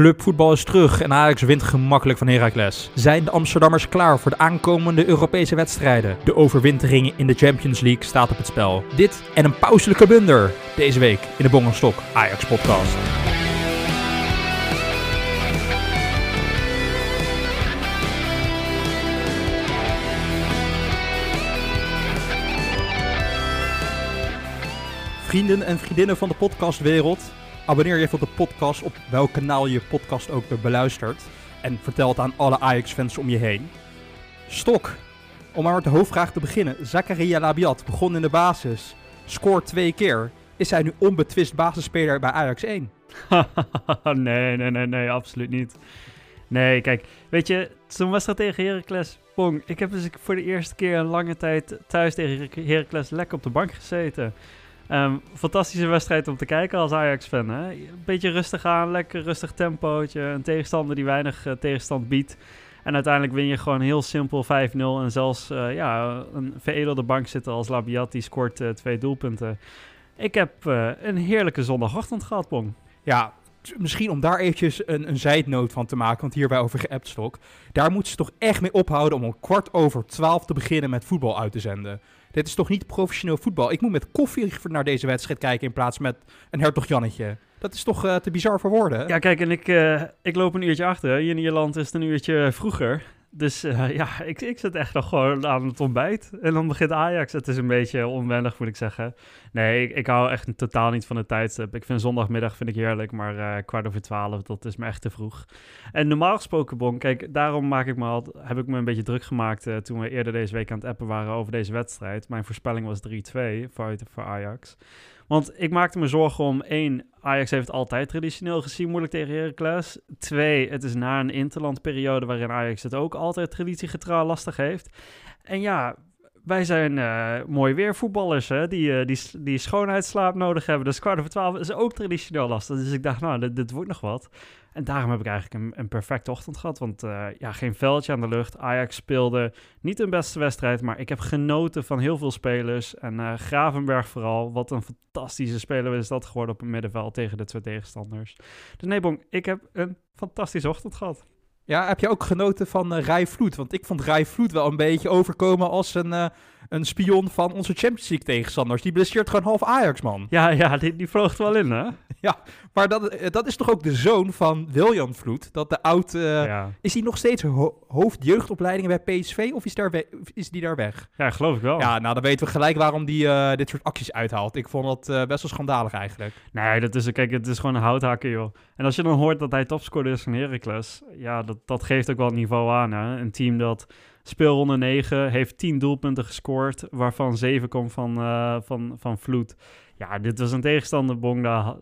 Clubvoetbal is terug en Ajax wint gemakkelijk van Heracles. Zijn de Amsterdammers klaar voor de aankomende Europese wedstrijden? De overwintering in de Champions League staat op het spel. Dit en een pauselijke blunder deze week in de Bongenstok Ajax podcast. Vrienden en vriendinnen van de podcastwereld, abonneer je even op de podcast op welk kanaal je podcast ook beluistert. En vertel het aan alle Ajax-fans om je heen. Stok, om maar met de hoofdvraag te beginnen. Zakaria Labiat begon in de basis, scoort twee keer. Is hij nu onbetwist basisspeler bij Ajax 1? nee, nee, nee, nee, absoluut niet. Nee, kijk, weet je, zo'n wedstrijd tegen Heracles, pong. Ik heb dus voor de eerste keer een lange tijd thuis tegen Heracles lekker op de bank gezeten. Um, fantastische wedstrijd om te kijken als Ajax-fan. Een beetje rustig aan, lekker rustig tempootje. Een tegenstander die weinig uh, tegenstand biedt. En uiteindelijk win je gewoon heel simpel 5-0. En zelfs uh, ja, een veredelde bank zitten als Labiat, die scoort uh, twee doelpunten. Ik heb een heerlijke zondagochtend gehad, Pong. Ja, misschien om daar eventjes een, een zijdnoot van te maken, want hierbij over geappstok. Daar moeten ze toch echt mee ophouden om om kwart over twaalf te beginnen met voetbal uit te zenden. Dit is toch niet professioneel voetbal? Ik moet met koffie naar deze wedstrijd kijken in plaats met een hertog Jannetje. Dat is toch uh, te bizar voor woorden? Ja, kijk, en ik, uh, ik loop een uurtje achter. Hier in Ierland is het een uurtje vroeger. Dus uh, ja, ik, ik zit echt nog gewoon aan het ontbijt. En dan begint Ajax. Het is een beetje onwennig, moet ik zeggen. Nee, ik, hou echt totaal niet van de tijdstip. Ik vind zondagmiddag vind ik heerlijk, maar uh, kwart over twaalf, dat is me echt te vroeg. En normaal gesproken, Bon, kijk, daarom maak ik me al, heb ik me een beetje druk gemaakt uh, toen we eerder deze week aan het appen waren over deze wedstrijd. Mijn voorspelling was 3-2 voor, voor Ajax. Want ik maakte me zorgen om één, Ajax heeft altijd traditioneel gezien moeilijk tegen Heracles. Twee, het is na een interlandperiode waarin Ajax het ook altijd traditiegetrouw lastig heeft. En ja, wij zijn uh, mooi weer voetballers, hè, die, uh, die, die schoonheidsslaap nodig hebben. Dus kwart over twaalf is ook traditioneel lastig. Dus ik dacht, nou, dit, dit wordt nog wat. En daarom heb ik eigenlijk een, een perfecte ochtend gehad. Want uh, ja, geen veldje aan de lucht. Ajax speelde niet hun beste wedstrijd. Maar ik heb genoten van heel veel spelers. En Gravenberg vooral. Wat een fantastische speler is dat geworden op het middenveld tegen de twee tegenstanders. Dus nee, Bong, ik heb een fantastische ochtend gehad. Ja, heb je ook genoten van uh, Rai Vloed? Want ik vond Rai Vloed wel een beetje overkomen als een, een spion van onze Champions League tegenstanders. Die blesseert gewoon half Ajax, man. Ja, ja die, die vloog wel in, hè? ja, maar dat, eh, dat is toch ook de zoon van William Vloed? Dat de oud... Uh, ja. Is hij nog steeds ho hoofdjeugdopleidingen bij PSV of is, daar is die daar weg? Ja, geloof ik wel. Ja, nou dan weten we gelijk waarom die uh, dit soort acties uithaalt. Ik vond dat best wel schandalig eigenlijk. Nee, dat is, kijk, het is gewoon een houthakker, joh. En als je dan hoort dat hij topscorer is van Heracles, ja, dat, dat geeft ook wel het niveau aan, hè? Een team dat speelronde 9 heeft 10 doelpunten gescoord, waarvan 7 komt van, uh, van, van Vloed. Ja, dit was een tegenstander, Bong. Daar,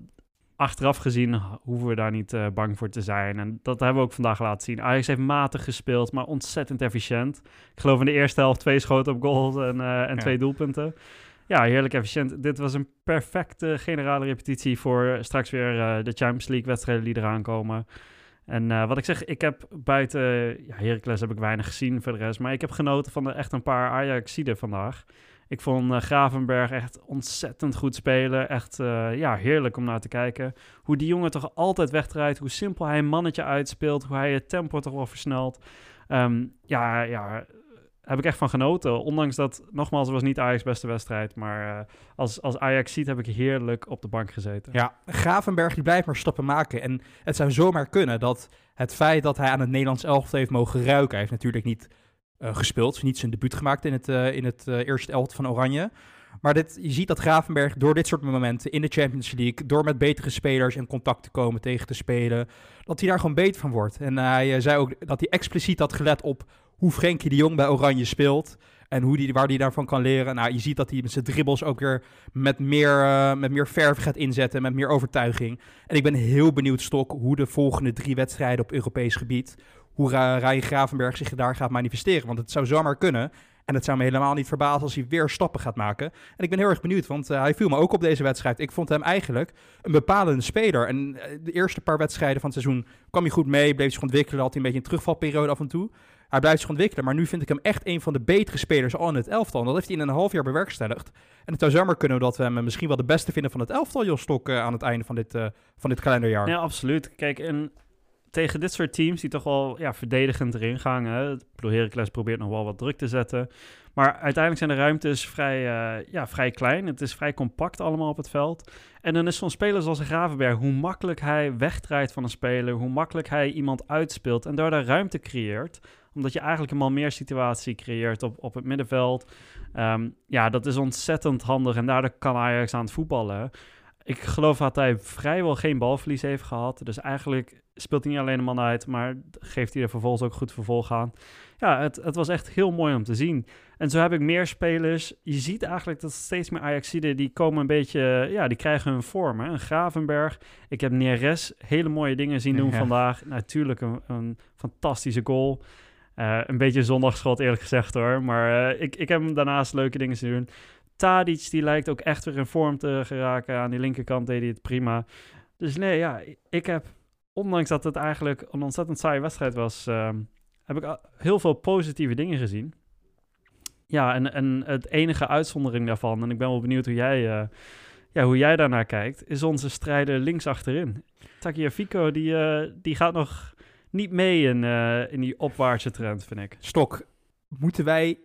achteraf gezien hoeven we daar niet uh, bang voor te zijn. En dat hebben we ook vandaag laten zien. Ajax heeft matig gespeeld, maar ontzettend efficiënt. Ik geloof in de eerste helft twee schoten op goal en, uh, en ja. twee doelpunten. Ja, heerlijk efficiënt. Dit was een perfecte generale repetitie voor straks weer de Champions League wedstrijden die eraan komen. En uh, wat ik zeg, ik heb buiten ja, Heracles heb ik weinig gezien voor de rest. Maar ik heb genoten van de, echt een paar Ajaxiden vandaag. Ik vond uh, Gravenberg echt ontzettend goed spelen. Echt uh, ja, heerlijk om naar te kijken. Hoe die jongen toch altijd wegdraait. Hoe simpel hij een mannetje uitspeelt. Hoe hij het tempo toch wel versnelt. Um, ja, ja, heb ik echt van genoten. Ondanks dat, nogmaals, het was niet Ajax beste wedstrijd. Maar uh, als, als Ajax ziet, heb ik heerlijk op de bank gezeten. Ja, Gravenberg die blijft maar stappen maken. En het zou zomaar kunnen dat het feit dat hij aan het Nederlands elftal heeft mogen ruiken... hij heeft natuurlijk niet uh, gespeeld, niet zijn debuut gemaakt in het, uh, in het eerste elftal van Oranje... Maar dit, je ziet dat Gravenberg door dit soort momenten in de Champions League, door met betere spelers in contact te komen, tegen te spelen, dat hij daar gewoon beter van wordt. En hij zei ook dat hij expliciet had gelet op hoe Frenkie de Jong bij Oranje speelt. En hoe die, waar hij daarvan kan leren. Nou, je ziet dat hij met zijn dribbles ook weer met meer, uh, met meer verf gaat inzetten. Met meer overtuiging. En ik ben heel benieuwd, Stok, hoe de volgende drie wedstrijden op Europees gebied. Hoe Ryan Gravenberg zich daar gaat manifesteren. Want het zou zomaar kunnen. En het zou me helemaal niet verbazen als hij weer stappen gaat maken. En ik ben heel erg benieuwd, want uh, hij viel me ook op deze wedstrijd. Ik vond hem eigenlijk een bepalende speler. En uh, de eerste paar wedstrijden van het seizoen kwam hij goed mee, bleef zich ontwikkelen. Had hij een beetje een terugvalperiode af en toe. Hij blijft zich ontwikkelen, maar nu vind ik hem echt een van de betere spelers al in het elftal. En dat heeft hij in een half jaar bewerkstelligd. En het zou zomaar kunnen dat we hem misschien wel de beste vinden van het elftal, Jos Stok, uh, aan het einde van dit, van dit kalenderjaar. Ja, absoluut. Kijk, en tegen dit soort teams die toch wel ja, verdedigend erin gaan. Hè? Probeert nog wel wat druk te zetten. Maar uiteindelijk zijn de ruimtes vrij, uh, ja, vrij klein. Het is vrij compact allemaal op het veld. En dan is zo'n speler zoals Gravenberg, hoe makkelijk hij wegdraait van een speler, hoe makkelijk hij iemand uitspeelt en daardoor ruimte creëert omdat je eigenlijk een meer situatie creëert op, op het middenveld. Um, ja, dat is ontzettend handig en daardoor kan Ajax aan het voetballen. Ik geloof dat hij vrijwel geen balverlies heeft gehad. Dus eigenlijk speelt hij niet alleen een man uit, maar geeft hij er vervolgens ook goed vervolg aan. Ja, het, het was echt heel mooi om te zien. En zo heb ik meer spelers. Je ziet eigenlijk dat steeds meer Ajaxiden, die komen een beetje, ja, die krijgen hun vorm. Hè? Een Gravenberg. Ik heb Neres hele mooie dingen zien doen vandaag. Natuurlijk een, een fantastische goal. Uh, een beetje zondagschot eerlijk gezegd hoor. Maar uh, ik, ik heb hem daarnaast leuke dingen zien doen. Tadic, die lijkt ook echt weer in vorm te geraken. Aan die linkerkant deed hij het prima. Dus nee, ja, ik heb, ondanks dat het eigenlijk een ontzettend saaie wedstrijd was, uh, heb ik heel veel positieve dingen gezien. Ja, en, en het enige uitzondering daarvan, en ik ben wel benieuwd hoe jij, uh, ja, hoe jij daarnaar kijkt, is onze strijder links achterin. Takiafico, die, uh, die gaat nog niet mee in, uh, in die opwaartse trend, vind ik. Stok, moeten wij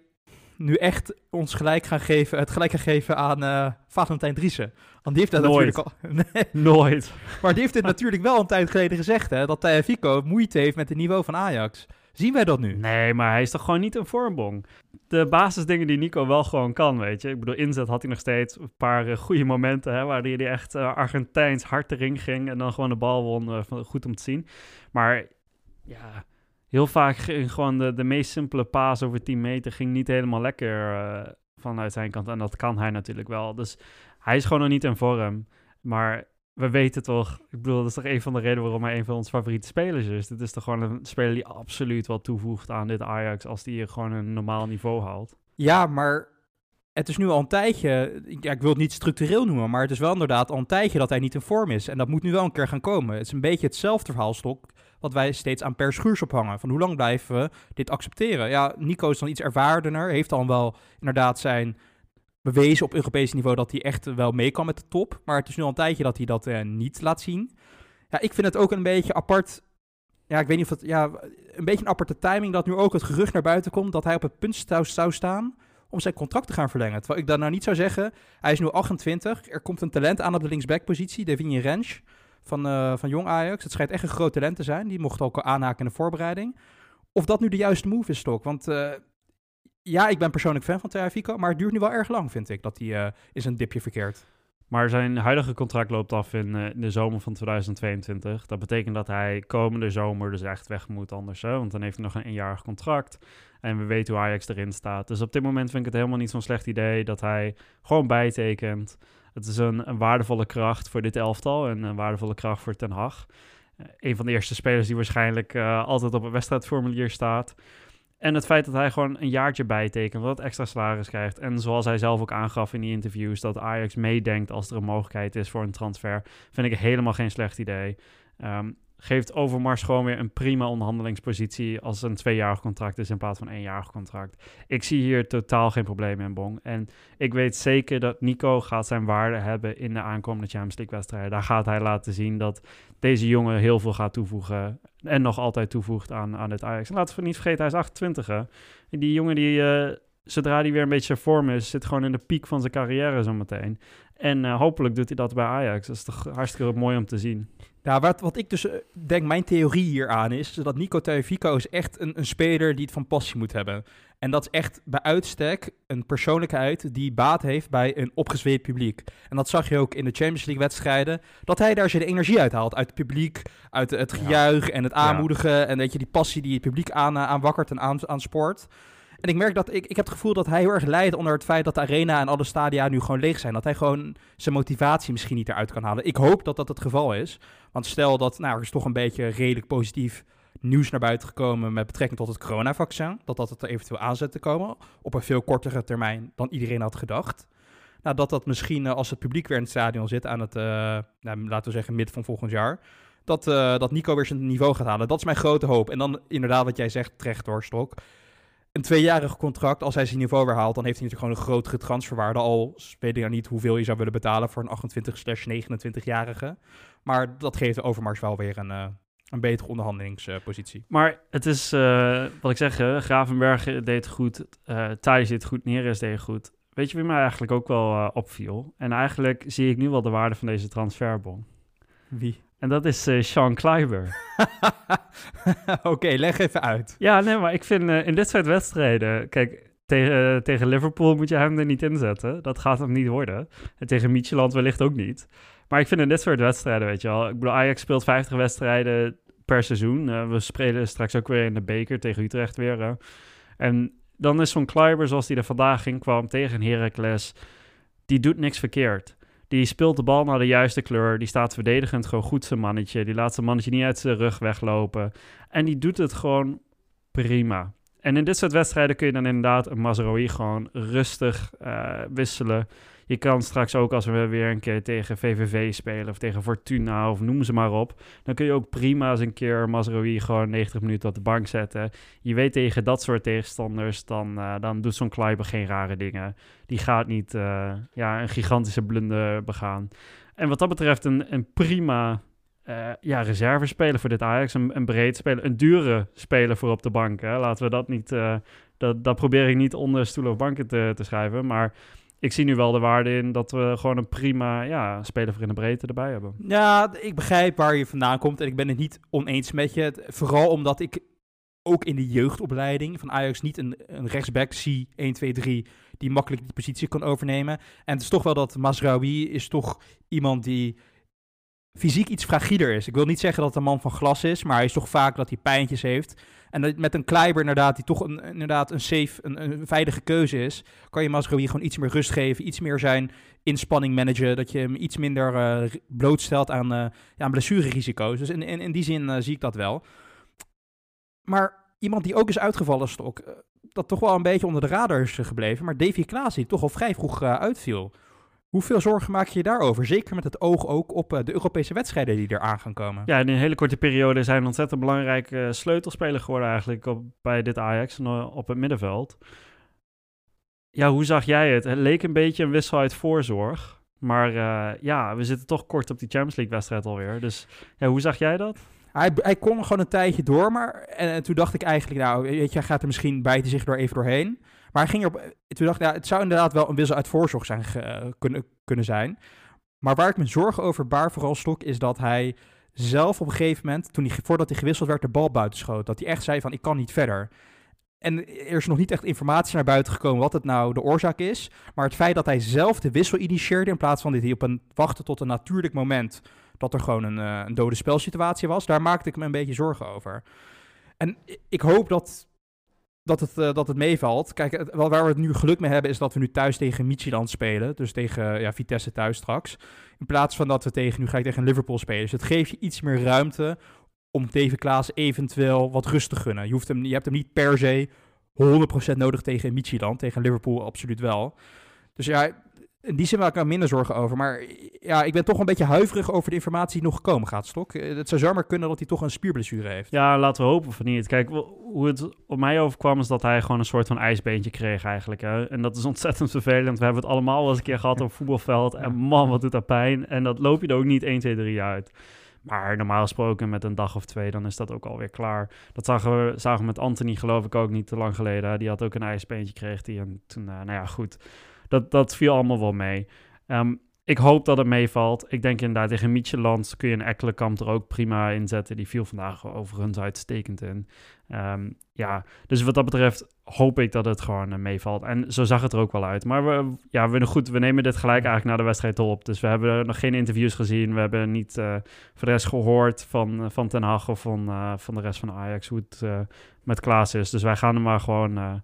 nu echt ons gelijk gaan geven, het gelijk gaan geven aan uh, Valentijn Driessen. Want die heeft dat Nooit. natuurlijk al... nee. Nooit. Maar die heeft dit natuurlijk wel een tijd geleden gezegd, hè, dat Fico moeite heeft met het niveau van Ajax. Zien wij dat nu? Nee, maar hij is toch gewoon niet een vormbong. De basisdingen die Nico wel gewoon kan, weet je. Ik bedoel, inzet had hij nog steeds een paar uh, goede momenten, hè, waar hij echt uh, Argentijns hard erin ging en dan gewoon de bal won. goed om te zien. Maar ja, heel vaak ging gewoon de, de meest simpele paas over 10 meter ging niet helemaal lekker uh, vanuit zijn kant. En dat kan hij natuurlijk wel. Dus hij is gewoon nog niet in vorm. Maar we weten toch, ik bedoel, dat is toch een van de redenen waarom hij een van onze favoriete spelers is. Dit is toch gewoon een speler die absoluut wat toevoegt aan dit Ajax als die hier gewoon een normaal niveau haalt. Ja, maar het is nu al een tijdje, ik wil het niet structureel noemen, maar het is wel inderdaad al een tijdje dat hij niet in vorm is. En dat moet nu wel een keer gaan komen. Het is een beetje hetzelfde verhaalstok wat wij steeds aan Per Schuurs ophangen. Van hoe lang blijven we dit accepteren? Ja, Nico is dan iets ervaardener, heeft dan wel inderdaad zijn bewezen op Europees niveau dat hij echt wel mee kan met de top. Maar het is nu al een tijdje dat hij dat uh, niet laat zien. Ja, ik vind het ook een beetje apart. Ja, ik weet niet of het. Ja, een beetje een aparte timing dat nu ook het gerucht naar buiten komt dat hij op het punt zou, staan om zijn contract te gaan verlengen. Terwijl ik dan nou niet zou zeggen, hij is nu 28, er komt een talent aan op de linksbackpositie, Devinje Rens van, uh, van Jong Ajax. Het schijnt echt een groot talent te zijn. Die mocht ook aanhaken in de voorbereiding. Of dat nu de juiste move is, Stok. Want uh, ja, ik ben persoonlijk fan van Fico, maar het duurt nu wel erg lang, vind ik, dat hij uh, in zijn dipje verkeert. Maar zijn huidige contract loopt af in, in, de zomer van 2022. Dat betekent dat hij komende zomer dus echt weg moet anders. Hè? Want dan heeft hij nog een eenjarig contract. En we weten hoe Ajax erin staat. Dus op dit moment vind ik het helemaal niet zo'n slecht idee dat hij gewoon bijtekent. Het is een, een, waardevolle kracht voor dit elftal en een waardevolle kracht voor Ten Hag. Uh, een van de eerste spelers die waarschijnlijk uh, altijd op het wedstrijdformulier staat. En het feit dat hij gewoon een jaartje bijtekent, wat extra salaris krijgt. En zoals hij zelf ook aangaf in die interviews, dat Ajax meedenkt als er een mogelijkheid is voor een transfer, vind ik helemaal geen slecht idee. Um, geeft Overmars gewoon weer een prima onderhandelingspositie als een tweejarig contract is in plaats van een eenjarig contract. Ik zie hier totaal geen probleem in Bong. En ik weet zeker dat Nico gaat zijn waarde hebben in de aankomende Champions League wedstrijden. Daar gaat hij laten zien dat deze jongen heel veel gaat toevoegen en nog altijd toevoegt aan, aan het Ajax. En laten we niet vergeten, hij is 28. Hè? En die jongen die... Uh, zodra hij weer een beetje vorm is, zit gewoon in de piek van zijn carrière zometeen. En uh, hopelijk doet hij dat bij Ajax. Dat is toch hartstikke mooi om te zien. Ja, wat, wat ik dus uh, denk, mijn theorie hier aan is, dat Nico Tagliafico is echt een, een speler die het van passie moet hebben. En dat is echt bij uitstek een persoonlijkheid die baat heeft bij een opgezweept publiek. En dat zag je ook in de Champions League wedstrijden, dat hij daar zijn energie uit haalt. Uit het publiek, uit het gejuich en het aanmoedigen. Ja. En weet je, die passie die het publiek aan, uh, aanwakkert en aan, aan sport. En ik merk dat ik, ik heb het gevoel dat hij heel erg lijdt onder het feit dat de arena en alle stadia nu gewoon leeg zijn. Dat hij gewoon zijn motivatie misschien niet eruit kan halen. Ik hoop dat dat het geval is. Want stel dat, nou, er is toch een beetje redelijk positief nieuws naar buiten gekomen met betrekking tot het coronavaccin. Dat dat het er eventueel aan zet te komen op een veel kortere termijn dan iedereen had gedacht. Nou, dat dat misschien als het publiek weer in het stadion zit aan het, uh, nou, laten we zeggen, midden van volgend jaar. Dat, uh, dat Nico weer zijn niveau gaat halen. Dat is mijn grote hoop. En dan inderdaad wat jij zegt, terecht hoor, Stok een tweejarig contract, als hij zijn niveau weer haalt, dan heeft hij natuurlijk gewoon een grotere transferwaarde. Al weet ik niet hoeveel je zou willen betalen voor een 28-29-jarige. Maar dat geeft Overmars wel weer een, uh, een betere onderhandelingspositie. Maar het is, eh, wat ik zeg, Gravenberg deed goed, uh, Thijs deed goed, Neres deed goed. Weet je wie mij eigenlijk ook wel opviel? En eigenlijk zie ik nu wel de waarde van deze transferbon. Wie? En dat is Sean Kleiber. Oké, leg even uit. Ja, nee, maar ik vind in dit soort wedstrijden... Kijk, tegen, tegen Liverpool moet je hem er niet inzetten. Dat gaat hem niet worden. En tegen Micheland wellicht ook niet. Maar ik vind in dit soort wedstrijden, weet je wel... Ik bedoel, Ajax speelt 50 wedstrijden per seizoen. Uh, we spelen straks ook weer in de beker tegen Utrecht weer. En dan is zo'n Kleiber, zoals die er vandaag in kwam tegen Heracles... Die doet niks verkeerd. Die speelt de bal naar de juiste kleur. Die staat verdedigend gewoon goed zijn mannetje. Die laat zijn mannetje niet uit zijn rug weglopen. En die doet het gewoon prima. En in dit soort wedstrijden kun je dan inderdaad een Mazraoui gewoon rustig uh, wisselen. Je kan straks ook als we weer een keer tegen VVV spelen of tegen Fortuna of noem ze maar op. Dan kun je ook prima eens een keer Mazraoui gewoon 90 minuten op de bank zetten. Je weet tegen dat soort tegenstanders, dan, uh, dan doet zo'n Kleiber geen rare dingen. Die gaat niet uh, ja, een gigantische blunder begaan. En wat dat betreft een, een prima uh, ja, reserve spelen voor dit Ajax. Een, breed speler, een dure speler voor op de bank. Hè. Laten we dat niet, dat, dat probeer ik niet onder stoelen of banken te, te schrijven. Maar ik zie nu wel de waarde in dat we gewoon een prima ja, speler voor in de breedte erbij hebben. Ja, ik begrijp waar je vandaan komt en ik ben het niet oneens met je. Vooral omdat ik ook in de jeugdopleiding van Ajax niet een, een rechtsback zie, 1, 2, 3, die makkelijk die positie kan overnemen. En het is toch wel dat Masraoui is toch iemand die fysiek iets fragieler is. Ik wil niet zeggen dat het een man van glas is, maar hij is toch vaak dat hij pijntjes heeft. En met een Kleiber inderdaad, die toch een, inderdaad een safe, een, een veilige keuze is, kan je Masraoui gewoon iets meer rust geven, iets meer zijn inspanning managen, dat je hem iets minder uh, blootstelt aan, uh, ja, aan blessurerisico's. Dus in, in, die zin uh, zie ik dat wel. Maar iemand die ook is uitgevallen, Stok, dat toch wel een beetje onder de radar is gebleven, maar Davy Klaas die toch al vrij vroeg uitviel. Hoeveel zorgen maak je je daarover? Zeker met het oog ook op de Europese wedstrijden die eraan gaan komen. Ja, in een hele korte periode zijn een ontzettend belangrijke sleutelspeler geworden eigenlijk op, bij dit Ajax op het middenveld. Ja, hoe zag jij het? Het leek een beetje een wissel uit voorzorg. Maar uh, ja, we zitten toch kort op die Champions League wedstrijd alweer. Dus ja, hoe zag jij dat? Hij, hij kon gewoon een tijdje door, maar en, en, toen dacht ik eigenlijk, nou, weet je, hij gaat er misschien bijten zich door even doorheen. Maar hij ging er, toen dacht ik, ja, het zou inderdaad wel een wissel uit voorzorg zijn, uh, kunnen, kunnen zijn. Maar waar ik me zorgen over baar vooral stok, is dat hij zelf op een gegeven moment, toen hij, voordat hij gewisseld werd, de bal buiten schoot. Dat hij echt zei van, ik kan niet verder. En er is nog niet echt informatie naar buiten gekomen wat het nou de oorzaak is. Maar het feit dat hij zelf de wissel initieerde, in plaats van dit hij op een wachten tot een natuurlijk moment dat er gewoon een, uh, een dode spelsituatie was, daar maakte ik me een beetje zorgen over. En ik hoop dat dat het, uh, dat het meevalt. Kijk, het, waar we het nu geluk mee hebben, is dat we nu thuis tegen Midtjylland spelen. Dus tegen ja, Vitesse thuis straks. In plaats van dat we tegen, nu ga ik tegen Liverpool spelen. Dus het geeft je iets meer ruimte om David Klaas eventueel wat rust te gunnen. Je, hoeft hem, je hebt hem niet per se 100% nodig tegen Midtjylland. Tegen Liverpool absoluut wel. Dus ja, in die zin maak ik er minder zorgen over. Maar ja, ik ben toch een beetje huiverig over de informatie die nog gekomen gaat, Stok. Eh, het zou zomaar kunnen dat hij toch een spierblessure heeft. Ja, laten we hopen van niet. Kijk, hoe het op mij overkwam is dat hij gewoon een soort van ijsbeentje kreeg eigenlijk. Hè? En dat is ontzettend vervelend. We hebben het allemaal wel eens een keer gehad op voetbalveld. En man, wat doet dat pijn. En dat loop je er ook niet 1, 2, 3 uit. Maar normaal gesproken met een dag of twee, dan is dat ook alweer klaar. Dat zagen we, zagen we met Anthony geloof ik ook niet te lang geleden. Die had ook een ijsbeentje, kreeg die. En toen, uh, nou ja, goed dat, dat viel allemaal wel mee. Um, ik hoop dat het meevalt. Ik denk inderdaad tegen Micheland kun je een Ekkelenkamp er ook prima in zetten. Die viel vandaag overigens uitstekend in. Um, ja, dus wat dat betreft hoop ik dat het gewoon uh, meevalt. En zo zag het er ook wel uit. Maar we, ja, we, goed, we nemen dit gelijk eigenlijk naar de wedstrijd op. Dus we hebben nog geen interviews gezien. We hebben niet uh, voor de rest gehoord van, uh, van Ten Hag of van, van de rest van Ajax hoe het met Klaas is. Dus wij gaan er maar gewoon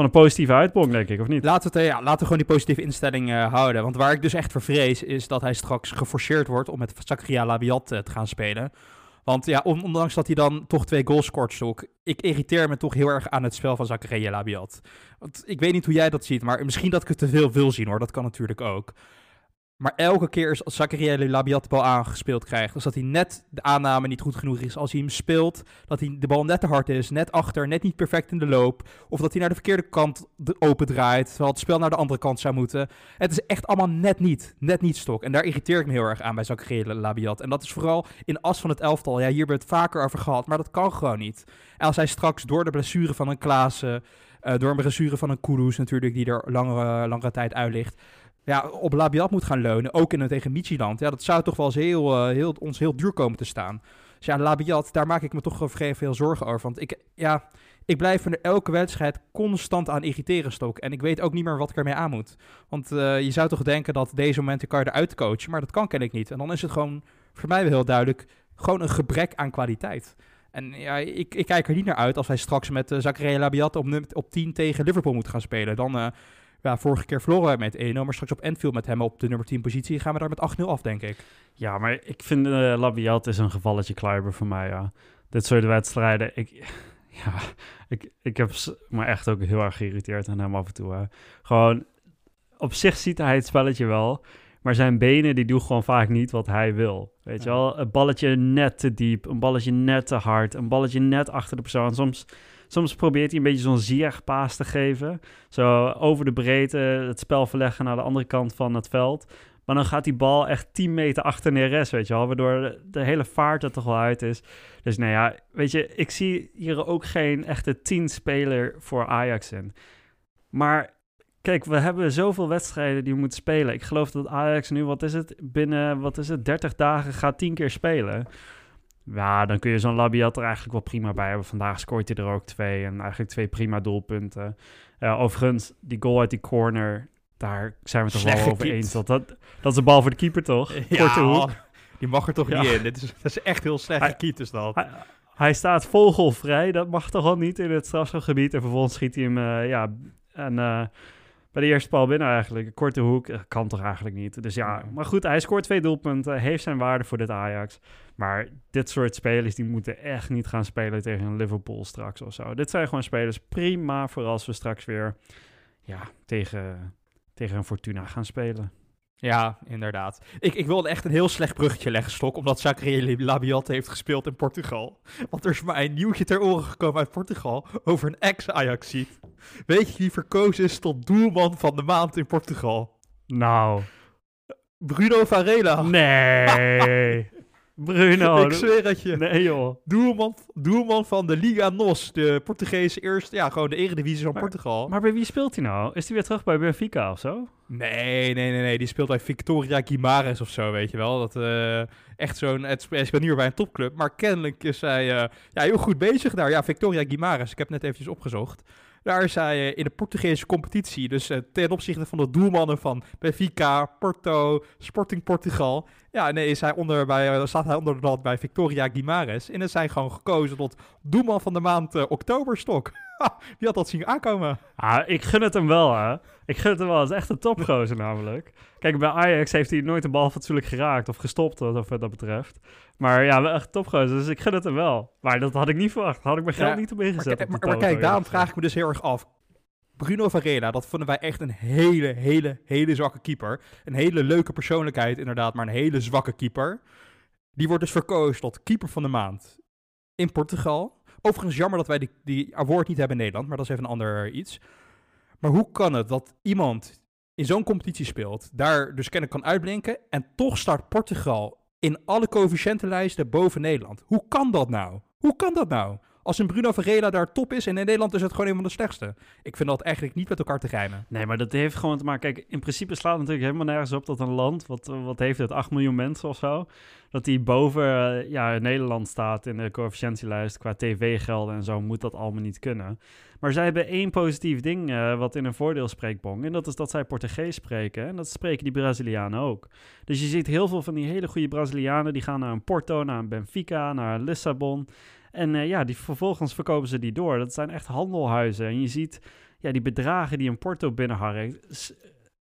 van een positieve uitbong, denk ik, of niet? Laten we, het, ja, laten we gewoon die positieve instelling uh, houden. Want waar ik dus echt voor vrees, is dat hij straks geforceerd wordt om met Zakaria Labiat uh, te gaan spelen. Want ja, ondanks dat hij dan toch twee goals scoort, Stok, ik irriteer me toch heel erg aan het spel van Zakaria Labiat. Want ik weet niet hoe jij dat ziet, maar misschien dat ik het te veel wil zien hoor, dat kan natuurlijk ook. Maar elke keer als Zakaria Labiat de bal aangespeeld krijgt, dus dat hij net de aanname niet goed genoeg is. Als hij hem speelt, dat hij de bal net te hard is, net achter, net niet perfect in de loop. Of dat hij naar de verkeerde kant open draait, terwijl het spel naar de andere kant zou moeten. Het is echt allemaal net niet, net niet stok. En daar irriteer ik me heel erg aan bij Zakaria Labiat. En dat is vooral in as van het elftal. Ja, hier hebben we het vaker over gehad, maar dat kan gewoon niet. En als hij straks door de blessure van een Klaassen, uh, door een blessure van een Kudus natuurlijk, die er langere, langere tijd uit ligt ja, op Labiat moet gaan leunen, ook in en tegen Michieland. Ja, dat zou toch wel eens heel, uh, heel, ons heel duur komen te staan. Dus ja, Labiat, daar maak ik me toch vrij veel zorgen over. Want ik, ja, ik blijf er elke wedstrijd constant aan irriteren stok. En ik weet ook niet meer wat ik ermee aan moet. Want uh, je zou toch denken dat deze momenten kan je eruit coachen, maar dat kan ken ik niet. En dan is het gewoon, voor mij wel heel duidelijk, gewoon een gebrek aan kwaliteit. En ja, ik, ik kijk er niet naar uit als hij straks met uh, Zakaria Labiat op, op 10 tegen Liverpool moet gaan spelen. Dan, ja, vorige keer verloren wij met 1-0, maar straks op Enfield met hem op de nummer 10 positie gaan we daar met 8-0 af, denk ik. Ja, maar ik vind uh, Labiat is een gevalletje Kleiber voor mij, ja. Dit soort wedstrijden, ik, ja, ik, ik heb me echt ook heel erg geïrriteerd aan hem af en toe. Hè. Gewoon, op zich ziet hij het spelletje wel, maar zijn benen die doen gewoon vaak niet wat hij wil. Weet je wel, een balletje net te diep, een balletje net te hard, een balletje net achter de persoon. Soms Soms probeert hij een beetje zo'n Ziyech-paas te geven. Zo over de breedte het spel verleggen naar de andere kant van het veld. Maar dan gaat die bal echt 10 meter achter Neres, weet je wel. Waardoor de, hele vaart er toch wel uit is. Dus nou ja, weet je, ik zie hier ook geen echte 10-speler voor Ajax in. Maar kijk, we hebben zoveel wedstrijden die we moeten spelen. Ik geloof dat Ajax nu, wat is het, binnen, wat is het, 30 dagen gaat 10 keer spelen. Ja, dan kun je zo'n Labiat er eigenlijk wel prima bij hebben. Vandaag scoort hij er ook twee en eigenlijk twee prima doelpunten. Uh, overigens, die goal uit die corner, daar zijn we toch wel over eens. Dat, dat, dat is een bal voor de keeper, toch? Ja, hoek. die mag er toch niet in. Dit is, dat is echt heel slecht gekiept, is dat. Hij, hij, staat vogelvrij, dat mag toch al niet in het strafschopgebied. En vervolgens schiet hij hem, uh, ja, en... Uh, bij de eerste bal binnen eigenlijk. Een korte hoek, kan toch eigenlijk niet. Dus ja, maar goed, hij scoort twee doelpunten, heeft zijn waarde voor dit Ajax. Maar dit soort spelers, die moeten echt niet gaan spelen tegen een Liverpool straks of zo. Dit zijn gewoon spelers prima voor als we straks weer ja, tegen, tegen een Fortuna gaan spelen. Ja, inderdaad. Ik, ik wilde echt een heel slecht bruggetje leggen, Stok, omdat Zakaria Labiat heeft gespeeld in Portugal. Want er is maar een nieuwtje ter oren gekomen uit Portugal over een ex-Ajaxiet. Weet je wie verkozen is tot doelman van de maand in Portugal? Nou... Bruno Varela. Nee. Bruno. Ik zweer het je. Nee joh. Doelman, doelman van de Liga NOS, de Portugese eerste, ja gewoon de eredivisie van Portugal. Maar bij wie speelt hij nou? Is hij weer terug bij Benfica of zo? Nee, nee, nee, nee. Die speelt bij Victoria Guimares of zo, weet je wel. Dat uh, echt zo'n, het speelt meer bij een topclub, maar kennelijk is hij uh, ja, heel goed bezig daar. Ja, Victoria Guimares, ik heb net eventjes opgezocht. Daar is hij uh, in de Portugese competitie. Dus ten opzichte van de doelmannen van Benfica, Porto, Sporting Portugal. Ja, nee, is hij onder bij, staat hij onder de lat bij Victoria Guimares. En is hij gewoon gekozen tot doelman van de maand oktoberstok. Wie had dat zien aankomen? Ah, ik gun het hem wel, hè. Ik gun het hem wel. Het is echt een topgozer namelijk. Kijk, bij Ajax heeft hij nooit de bal fatsoenlijk geraakt of gestopt, wat dat betreft. Maar ja, echt topgozer. Dus ik gun het hem wel. Maar dat had ik niet verwacht. Had ik mijn geld niet op ingezet. Maar, maar, maar kijk, daarom vraag ik me dus heel erg af. Bruno Varela, dat vonden wij echt een hele, hele, hele zwakke keeper. Een hele leuke persoonlijkheid inderdaad, maar een hele zwakke keeper. Die wordt dus verkozen tot keeper van de maand in Portugal. Overigens jammer dat wij die, die award niet hebben in Nederland, maar dat is even een ander iets. Maar hoe kan het dat iemand in zo'n competitie speelt, daar dus kennelijk kan uitblinken en toch start Portugal in alle coëfficiëntenlijsten boven Nederland? Hoe kan dat nou? Hoe kan dat nou? Als een Bruno Varela daar top is en in Nederland is het gewoon een van de slechtste. Ik vind dat eigenlijk niet met elkaar te rijmen. Nee, maar dat heeft gewoon te maken. Kijk, in principe slaat het natuurlijk helemaal nergens op dat een land, wat, wat heeft het, 8 miljoen mensen of zo, dat die boven uh, ja, Nederland staat in de coëfficiëntielijst qua tv-gelden en zo, moet dat allemaal niet kunnen. Maar zij hebben één positief ding uh, wat in een voordeel spreekt, Bong. En dat is dat zij Portugees spreken. En dat spreken die Brazilianen ook. Dus je ziet heel veel van die hele goede Brazilianen, die gaan naar een Porto, naar een Benfica, naar Lissabon. En uh, ja, die, vervolgens verkopen ze die door. Dat zijn echt handelhuizen. En je ziet ja, die bedragen die een Porto binnenharkt.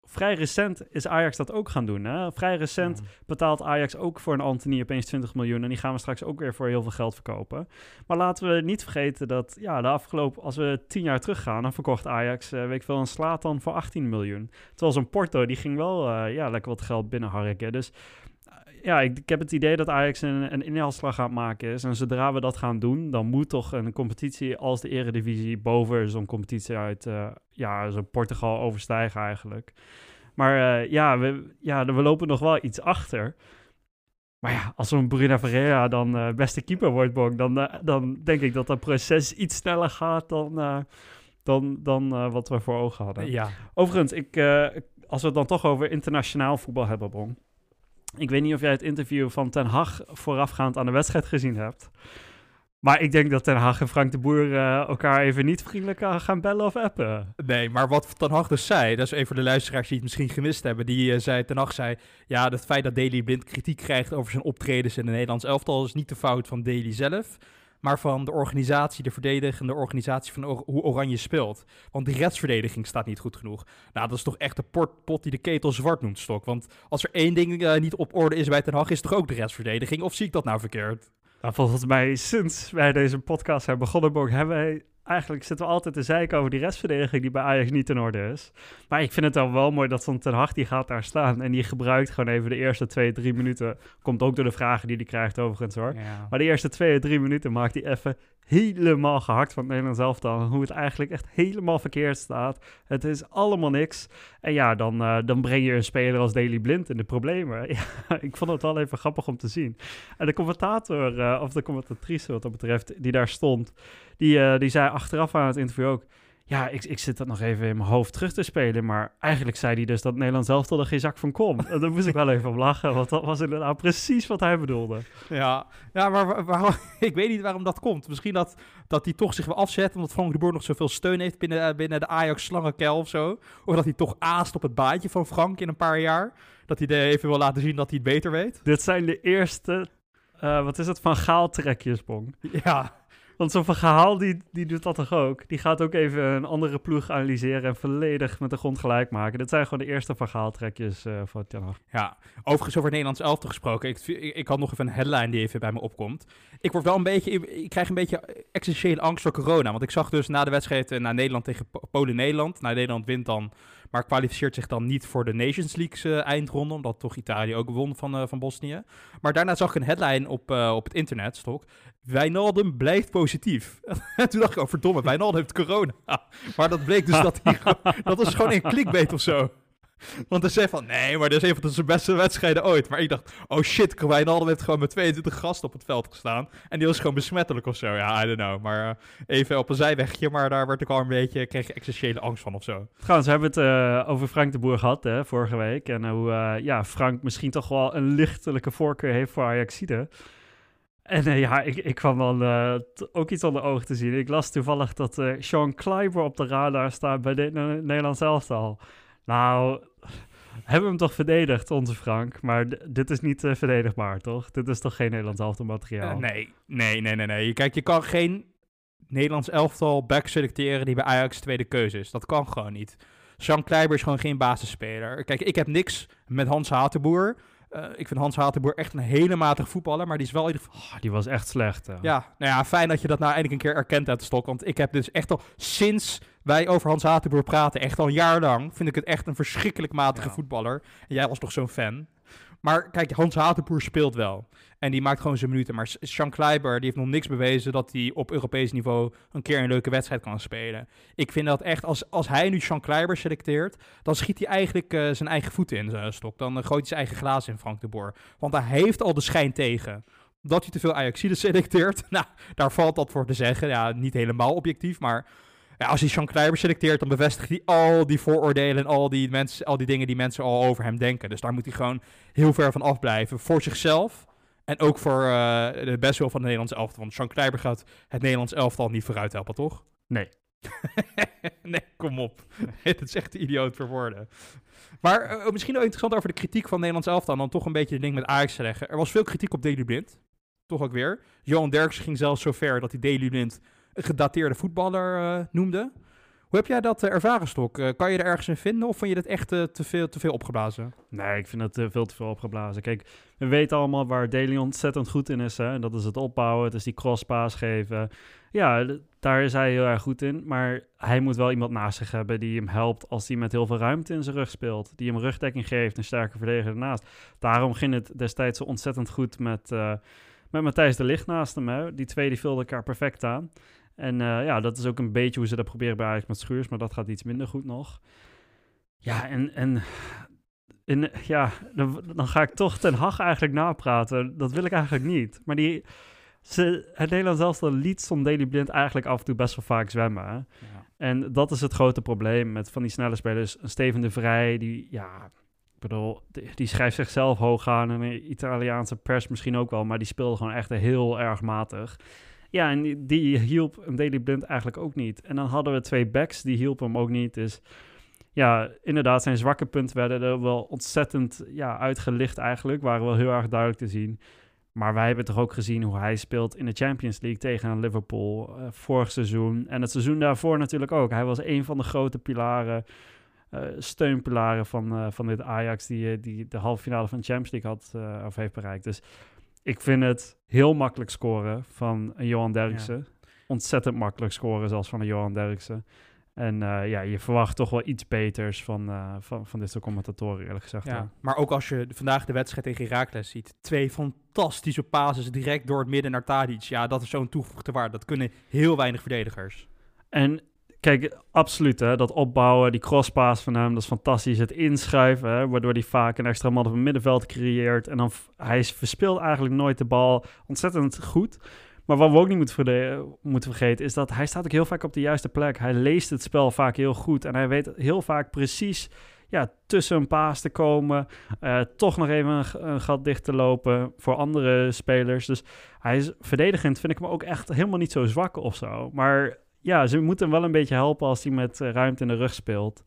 vrij recent is Ajax dat ook gaan doen. Hè? Vrij recent betaalt Ajax ook voor een Anthony opeens 20 miljoen. En die gaan we straks ook weer voor heel veel geld verkopen. Maar laten we niet vergeten dat ja, de afgelopen, als we tien jaar teruggaan, dan verkocht Ajax, uh, weet ik veel, een Slatan voor 18 miljoen. Terwijl zo'n Porto, die ging wel uh, ja, lekker wat geld binnenharken. Dus ja, ik, ik, heb het idee dat Ajax een, een inhaalslag gaat maken is. En zodra we dat gaan doen, dan moet toch een competitie als de Eredivisie boven zo'n competitie uit uh, ja, zo'n Portugal overstijgen eigenlijk. Maar uh, ja, we, ja, we lopen nog wel iets achter. Maar ja, als zo'n Bruna Ferreira dan uh, beste keeper wordt, Bong, dan, dan denk ik dat dat proces iets sneller gaat dan, dan, dan wat we voor ogen hadden. Ja. Overigens, ik, als we het dan toch over internationaal voetbal hebben, Bong. Ik weet niet of jij het interview van Ten Hag voorafgaand aan de wedstrijd gezien hebt. Maar ik denk dat Ten Hag en Frank de Boer uh, elkaar even niet vriendelijk gaan bellen of appen. Nee, maar wat Ten Hag dus zei, dat is even de luisteraars die het misschien gemist hebben. Die uh, zei, Ten Hag zei, ja, het feit dat Daley Blind kritiek krijgt over zijn optredens in de Nederlands elftal is niet de fout van Daley zelf maar van de organisatie, de verdedigende organisatie van hoe Oranje speelt. Want die restverdediging staat niet goed genoeg. Nou, dat is toch echt de pot, die de ketel zwart noemt, Stok. Want als er één ding uh, niet op orde is bij Ten Hag, is toch ook de restverdediging? Of zie ik dat nou verkeerd? Nou, volgens mij, sinds wij deze podcast hebben begonnen, hebben wij eigenlijk zitten we altijd te zeiken over die restverdediging die bij Ajax niet in orde is. Maar ik vind het dan wel mooi dat zo'n Ten Hag die gaat daar staan en die gebruikt gewoon even de eerste twee, drie minuten. Komt ook door de vragen die hij krijgt overigens hoor. Maar de eerste twee, drie minuten maakt hij even helemaal gehakt van het Nederlands elftal. Hoe het eigenlijk echt helemaal verkeerd staat. Het is allemaal niks. En ja, dan, uh, dan breng je een speler als Daily Blind in de problemen. Ja, ik vond het wel even grappig om te zien. En de commentator, uh, of de commentatrice wat dat betreft, die daar stond, die, uh, die zei achteraf aan het interview ook ja, ik, ik zit dat nog even in mijn hoofd terug te spelen. Maar eigenlijk zei hij dus dat Nederland zelf tot er geen zak van kon. En daar moest ik wel even op lachen, want dat was inderdaad precies wat hij bedoelde. Ja, ja maar waarom, ik weet niet waarom dat komt. Misschien dat, dat hij toch zich wil afzetten, omdat Frank de Boer nog zoveel steun heeft binnen, eh, binnen de Ajax-slangenkel of zo. Of dat hij toch aast op het baantje van Frank in een paar jaar. Dat hij even wil laten zien dat hij het beter weet. Dit zijn de eerste, uh, wat is het, van Gaal-trekjes, Bong. Ja, want zo'n verhaal, die, die doet dat toch ook? Die gaat ook even een andere ploeg analyseren en volledig met de grond gelijk maken. Dat zijn gewoon de eerste verhaaltrekjes uh, voor Ten Ja, overigens over Nederlands elftal gesproken. Ik, ik, ik, had nog even een headline die even bij me opkomt. Ik word wel een beetje, ik krijg een beetje existentiële angst voor corona. Want ik zag dus na de wedstrijd eh, naar Nederland tegen Polen-Nederland. Nou, Nederland wint dan maar kwalificeert zich dan niet voor de Nations League uh, eindronde, omdat toch Italië ook won van, uh, van Bosnië. Maar daarna zag ik een headline op, uh, op het internet, stok. Wijnaldum blijft positief. en toen dacht ik, oh verdomme, Wijnaldum heeft corona. maar dat bleek dus dat hij, dat was gewoon een clickbait of zo. Want hij zei van, nee, maar dit is een van zijn beste wedstrijden ooit. Maar ik dacht, oh shit, Wijnaldum heeft gewoon met 22 gasten op het veld gestaan. En die was gewoon besmettelijk of zo. Ja, I don't know. Maar uh, even op een zijwegje, maar daar werd ik al een beetje, kreeg ik existentiële angst van of zo. Trouwens, we hebben het uh, over Frank de Boer gehad, hè, vorige week. En hoe, uh, ja, Frank misschien toch wel een lichtelijke voorkeur heeft voor Ajaxide. En ja, ik, ik kwam dan ook iets onder ogen te zien. Ik las toevallig dat Sean Kleiber op de radar staat bij dit Nederlands elftal. Nou, hebben we hem toch verdedigd, onze Frank. Maar dit is niet uh, verdedigbaar, toch? Dit is toch geen Nederlands elftal materiaal? Uh, nee, nee, nee, nee, nee. Kijk, je kan geen Nederlands elftal back selecteren die bij Ajax tweede keuze is. Dat kan gewoon niet. Sean Kleiber is gewoon geen basisspeler. Kijk, ik heb niks met Hans Hatenboer. Uh, ik vind Hans Hatenboer echt een hele matige voetballer, maar die is wel in ieder geval... Oh, die was echt slecht. Hè? Ja, nou ja, fijn dat je dat nou eindelijk een keer erkent uit de stok. Want ik heb dus echt al sinds wij over Hans Hatenboer praten, echt al een jaar lang, vind ik het echt een verschrikkelijk matige ja. voetballer. En jij was toch zo'n fan. Maar kijk, Hans Hatenboer speelt wel. En die maakt gewoon zijn minuten. Maar Sean Kleiber, die heeft nog niks bewezen dat hij op Europees niveau een keer een leuke wedstrijd kan spelen. Ik vind dat echt, als, als hij nu Sean Kleiber selecteert, dan schiet hij eigenlijk uh, zijn eigen voeten in zijn stok. Dan uh, gooit hij zijn eigen glazen in Frank de Boer. Want hij heeft al de schijn tegen dat hij te veel Ajaxiden selecteert. Nou, daar valt dat voor te zeggen. Ja, niet helemaal objectief, maar ja, als hij Sean Kleiber selecteert, dan bevestigt hij al die vooroordelen en al die, mensen, al die dingen die mensen al over hem denken. Dus daar moet hij gewoon heel ver van afblijven. Voor zichzelf en ook voor uh, de best wel van het Nederlands elftal. Want Sean Kleiber gaat het Nederlands elftal niet vooruit helpen, toch? Nee. nee, kom op. Het is echt idioot voor woorden. Maar uh, misschien ook interessant over de kritiek van Nederlands elftal. Dan toch een beetje de ding met Ajax te leggen. Er was veel kritiek op Deli Blind. Toch ook weer. Johan Derksen ging zelfs zo ver dat hij Deli Blind gedateerde voetballer uh, noemde. Hoe heb jij dat ervaren, Stok? kan je er ergens in vinden of vond je dat echt te, veel, te veel opgeblazen? Nee, ik vind het veel te veel opgeblazen. Kijk, we weten allemaal waar Daly ontzettend goed in is. Hè? En dat is het opbouwen, het is die crosspaas geven. Ja, daar is hij heel erg goed in. Maar hij moet wel iemand naast zich hebben die hem helpt als hij met heel veel ruimte in zijn rug speelt. Die hem rugdekking geeft, een sterke verdediger ernaast. Daarom ging het destijds zo ontzettend goed met, met Matthijs de Licht naast hem. Die twee die elkaar perfect aan. En uh, ja, dat is ook een beetje hoe ze dat proberen bij Ajax met Schuurs, maar dat gaat iets minder goed nog. Ja, en, en ja, dan, dan, ga ik toch Ten Hag eigenlijk napraten. Dat wil ik eigenlijk niet. Maar die, ze, het Nederlands zelfs liet Son Daily Blind eigenlijk af en toe best wel vaak zwemmen. Ja. En dat is het grote probleem met van die snelle spelers. Steven de Vrij, die, ja, ik bedoel, die, die schrijft zichzelf hoog aan. En de Italiaanse pers misschien ook wel, maar die speelde gewoon echt heel erg matig. Ja, en die, hielp een Daily Blind eigenlijk ook niet. En dan hadden we twee backs, die hielpen hem ook niet. Dus ja, inderdaad, zijn zwakke punten werden er wel ontzettend ja, uitgelicht eigenlijk. Waren wel heel erg duidelijk te zien. Maar wij hebben toch ook gezien hoe hij speelt in de Champions League tegen Liverpool uh, vorig seizoen. En het seizoen daarvoor natuurlijk ook. Hij was een van de grote pilaren, uh, steunpilaren van, uh, van dit Ajax... die, die de halve finale van de Champions League had, of heeft bereikt. Dus ik vind het heel makkelijk scoren van een Johan Derksen. Ontzettend makkelijk scoren zelfs van een Johan Derksen. En uh, ja, je verwacht toch wel iets beters van, uh, van, van dit soort commentatoren, eerlijk gezegd. Ja, maar ook als je vandaag de wedstrijd tegen Herakles ziet. Twee fantastische passes direct door het midden naar Tadic. Ja, dat is zo'n toegevoegde waarde. Dat kunnen heel weinig verdedigers. En kijk, absoluut hè, dat opbouwen, die crosspaas van hem, dat is fantastisch. Het inschuiven, hè, waardoor hij vaak een extra man op het middenveld creëert. En dan, hij verspeelt eigenlijk nooit de bal ontzettend goed. Maar wat we ook niet moeten, vergeten is dat hij staat ook heel vaak op de juiste plek. Hij leest het spel vaak heel goed en hij weet heel vaak precies ja, tussen een paas te komen. Uh, toch nog even een, gat dicht te lopen voor andere spelers. Dus hij is verdedigend, vind ik hem ook echt helemaal niet zo zwak of zo. Maar ja, ze moeten hem wel een beetje helpen als hij met ruimte in de rug speelt.